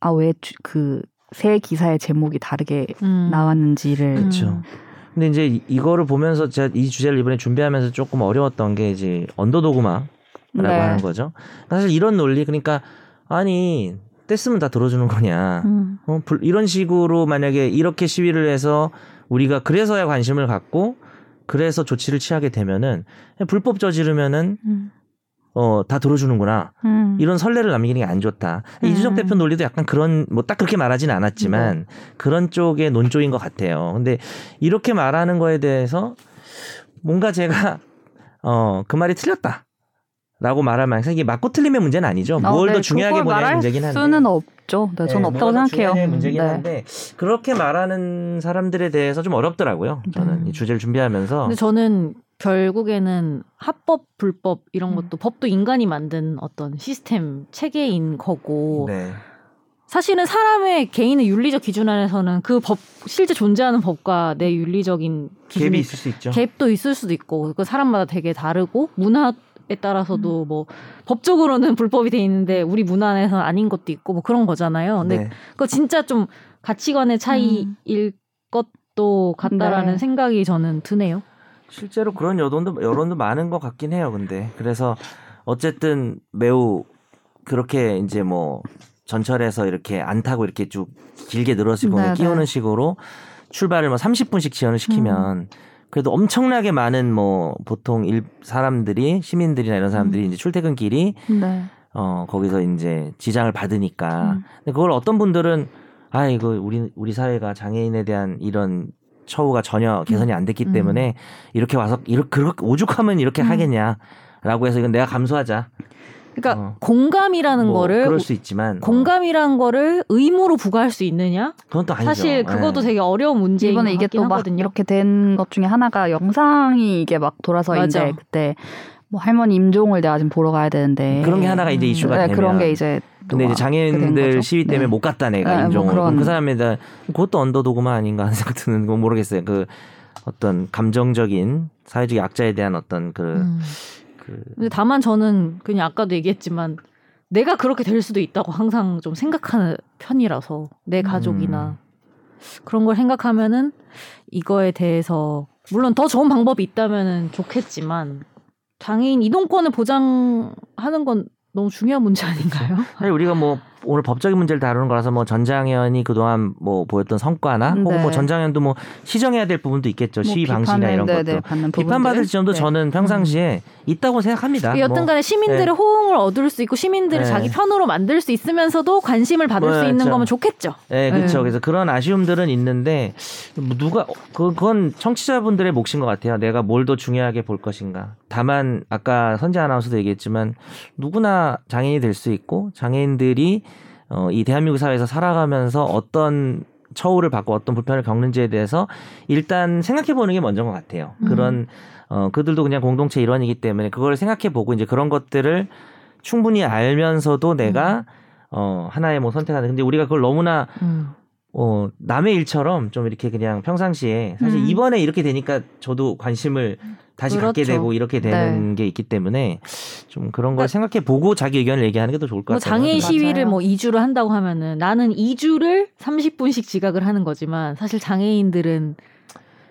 아 왜그세 기사의 제목이 다르게
음.
나왔는지를
그렇죠. 근데 이제 이- 이거를 보면서 제가 이 주제를 이번에 준비하면서 조금 어려웠던 게 이제 언더도그마라고
네.
하는 거죠. 사실 이런 논리 그러니까 아니 뗐으면 다 들어주는 거냐.
음.
어, 불- 이런 식으로 만약에 이렇게 시위를 해서 우리가 그래서야 관심을 갖고 그래서 조치를 취하게 되면은 불법 저지르면은
음.
어 다 들어주는구나
음.
이런 선례를 남기는 게 안 좋다.
음.
이준석 대표 논리도 약간 그런 뭐 딱 그렇게 말하지는 않았지만 그런 쪽의 논조인 것 같아요. 근데 이렇게 말하는 거에 대해서 뭔가 제가 어 그 말이 틀렸다. 라고 말할 만큼 이게 맞고 틀림의 문제는 아니죠.
어,
뭘더
네,
중요하게 보냐의
말할
문제긴 한데.
수는 없죠. 네, 저는
네,
없다고 생각해요.
문제긴
네.
한데 그렇게 말하는 사람들에 대해서 좀 어렵더라고요. 저는
음.
이 주제를 준비하면서
근데 저는 결국에는 합법 불법 이런
음.
것도 법도 인간이 만든 어떤 시스템 체계인 거고
네.
사실은 사람의 개인의 윤리적 기준 안에서는 그 법 실제 존재하는 법과 내 윤리적인
갭이
기준이
있을 수 있죠.
갭도 있을 수도 있고 그 사람마다 되게 다르고 문화 에 따라서도 뭐 법적으로는 불법이 돼 있는데 우리 문화 안에서는 아닌 것도 있고 뭐 그런 거잖아요. 근데
네.
그거 진짜 좀 가치관의 차이일 것도 같다라는
네.
생각이 저는 드네요.
실제로 그런 여론도 여론도 많은 것 같긴 해요. 근데 그래서 어쨌든 매우 그렇게 이제 뭐 전철에서 이렇게 안 타고 이렇게 쭉 길게 늘어지고
네,
끼우는
네.
식으로 출발을 뭐 30분씩 지연을 시키면
음.
그래도 엄청나게 많은 뭐 보통 일 사람들이 시민들이나 이런 사람들이
음.
이제 출퇴근길이
네.
어 거기서 이제 지장을 받으니까
음.
근데 그걸 어떤 분들은 아 이거 우리 우리 사회가 장애인에 대한 이런 처우가 전혀 개선이 안 됐기
음.
때문에 이렇게 와서 이렇게 그렇게 오죽하면 이렇게
음.
하겠냐라고 해서 이건 내가 감수하자.
그러니까
어.
공감이라는
뭐
거를
그럴 수 있지만 어,
공감이란 거를 의무로 부과할 수 있느냐?
그건 또 아니죠.
사실 그것도
예.
되게 어려운 문제인
이번에
것
이게 또 막. 이렇게 된 것 중에 하나가 영상이 이게 막 돌아서
맞아.
이제 그때 뭐 할머니 임종을 내가 지금 보러 가야 되는데
그런 게 하나가 이제
음.
이슈가
네,
되면
그런 게 이제 또
근데 이제 장애인들. 시위 때문에
네.
못 갔다 내가
네, 뭐
인종을
그런-
그 사람에다 그것도 언더도그만 아닌가 하는 생각 드는 거 모르겠어요. 그 어떤 감정적인 사회적 약자에 대한 어떤 그,
음.
그
근데 다만 저는 그냥 아까도 얘기했지만 내가 그렇게 될 수도 있다고 항상 좀 생각하는 편이라서 내 가족이나 그런 걸 생각하면은 이거에 대해서 물론 더 좋은 방법이 있다면은 좋겠지만 장애인 이동권을 보장하는 건 너무 중요한 문제 아닌가요?
사실 우리가 뭐 오늘 법적인 문제를 다루는 거라서 뭐 전장현이 그동안 뭐 보였던 성과나 혹은
네.
뭐 전장현도 뭐 시정해야 될 부분도 있겠죠.
뭐
시위 방식이나 이런
네,
것도
네,
비판받을. 지점도
네.
저는 평상시에 있다고 생각합니다. 뭐
여튼간에 시민들의
네.
호응을 얻을 수 있고 시민들을
네.
자기 편으로 만들 수 있으면서도 관심을 받을 수. 있는 거면 좋겠죠.
네, 그렇죠.
네.
그래서 그런 아쉬움들은 있는데 뭐 누가 그- 그건 청취자분들의 몫인 것 같아요. 내가 뭘 더 중요하게 볼 것인가. 다만 아까 선재 아나운서도 얘기했지만 누구나 장애인이 될 수 있고 장애인들이 어, 이 대한민국 사회에서 살아가면서 어떤 처우를 받고 어떤 불편을 겪는지에 대해서 일단 생각해 보는 게 먼저인 것 같아요.
음.
그런 어 그들도 그냥 공동체 일원이기 때문에 그걸 생각해 보고 이제 그런 것들을 충분히 알면서도 내가 어 하나의 뭐 선택하는 근데 우리가 그걸 너무나
음.
어 남의 일처럼 좀 이렇게 그냥 평상시에 사실
음.
이번에 이렇게 되니까 저도 관심을 다시 갖게
그렇죠.
되고 이렇게 되는 게 있기 때문에 좀 그런 걸 생각해 보고 자기 의견을 얘기하는 게 더 좋을 것
뭐
같아요.
장애인
맞아요.
시위를 뭐 2주를 한다고 하면은 나는 2주를 30분씩 지각을 하는 거지만 사실 장애인들은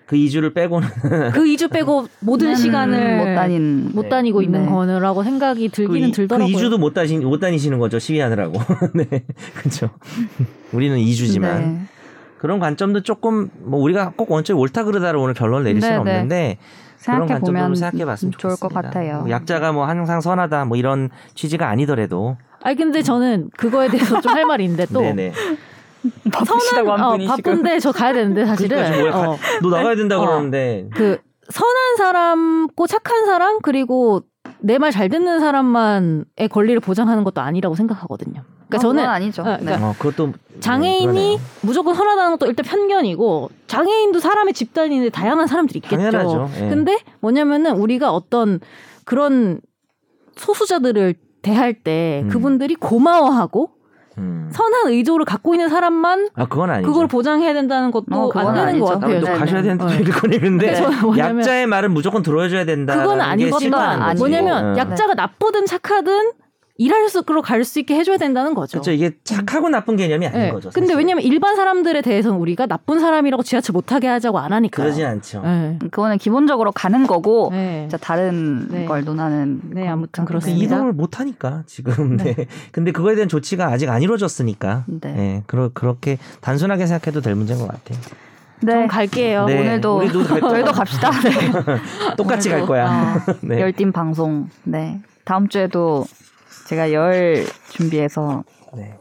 그 2주를 빼고는 [LAUGHS]
그 2주 빼고 모든
음,
시간을
못 다닌
못
네.
다니고 있는
네.
거라고 생각이 들기는
그,
들더라고요.
2주도 못 다니 못 다니시는 거죠 시위하느라고. [LAUGHS] 네, 그렇죠. 우리는 2주지만
네.
그런 관점도 조금 뭐 우리가 꼭 원칙 옳다 그르다로 오늘 결론을 내릴 수는
네, 네.
없는데 그런
보면
생각해봤으면
좋을 것
좋겠습니다.
같아요.
뭐 약자가 뭐 항상 선하다 뭐 이런 취지가 아니더라도
아니 근데 저는 그거에 대해서 좀 할 말이 있는데 또
네네. [LAUGHS]
바쁘시다고 한
어,
분이 지금
바쁜데 저 가야 되는데 사실은
그러니까
어,
너 나가야 된다
어.
그러는데
그 선한 사람고 착한 사람 그리고 내 말 잘 듣는 사람만의 권리를 보장하는 것도 아니라고 생각하거든요. 그러니까
어,
저는
아니죠.
어,
네.
그러니까
어, 그것도
장애인이
네,
무조건 선하다는 것도 일단 편견이고 장애인도 사람의 집단인데 다양한 사람들이 있겠죠.
당연하죠. 예.
근데 뭐냐면은 우리가 어떤 그런 소수자들을 대할 때
음.
그분들이 고마워하고
음.
선한 의도를 갖고 있는 사람만
아 그건 아니죠.
그걸 보장해야 된다는 것도
어,
안 되는
아니죠.
것 같아요.
또
네,
가셔야
네.
되는데
네. 뭐냐면-
약자의 말은 무조건 들어줘야 된다.
그건 아니거든요.
아니죠.
뭐냐면
어.
약자가 나쁘든 착하든 일할 수로 갈 수 있게 해줘야 된다는 거죠.
그렇죠. 이게 착하고 나쁜 개념이 아닌
네.
거죠.
근데
사실.
왜냐면 일반 사람들에 대해서는 우리가 나쁜 사람이라고 지하철 못 타게 하자고 안 하니까.
그러진 않죠.
네.
그거는 기본적으로 가는 거고
네.
다른
네.
걸 논하는
네. 아무튼
근데
그렇습니다.
이동을 못 하니까 지금. 네. [LAUGHS] 근데 그거에 대한 조치가 아직 안 이루어졌으니까.
네.
네. 그러, 그렇게 단순하게 생각해도 될 문제인 것 같아요.
네.
좀 갈게요.
네.
오늘도
우리도 갈.
저희도 [LAUGHS] 갑시다. 네. [LAUGHS]
똑같이 갈
오늘도,
거야.
어,
네.
열띤 방송. 네. 다음 주에도 제가 열 준비해서
네.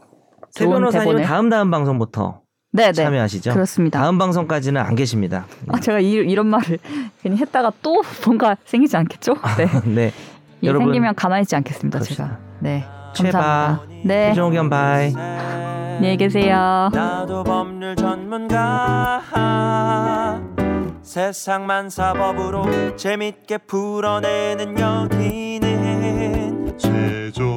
새 변호사님은 다음 다음 방송부터
네, 네.
참여하시죠.
그렇습니다.
다음 방송까지는 안 계십니다.
아, 제가 이, 이런 말을 [LAUGHS] 괜히 했다가 또 뭔가 생기지 않겠죠? 네. [LAUGHS]
네.
이
여러분,
생기면 가만히 있지 않겠습니다,
그럽시다.
제가. 네.
최바.
감사합니다. 네.
최종 의견 바이.
안녕히 계세요.
나도 법률 전문가 세상만 사법으로 재밌게 풀어내는 여기는
최종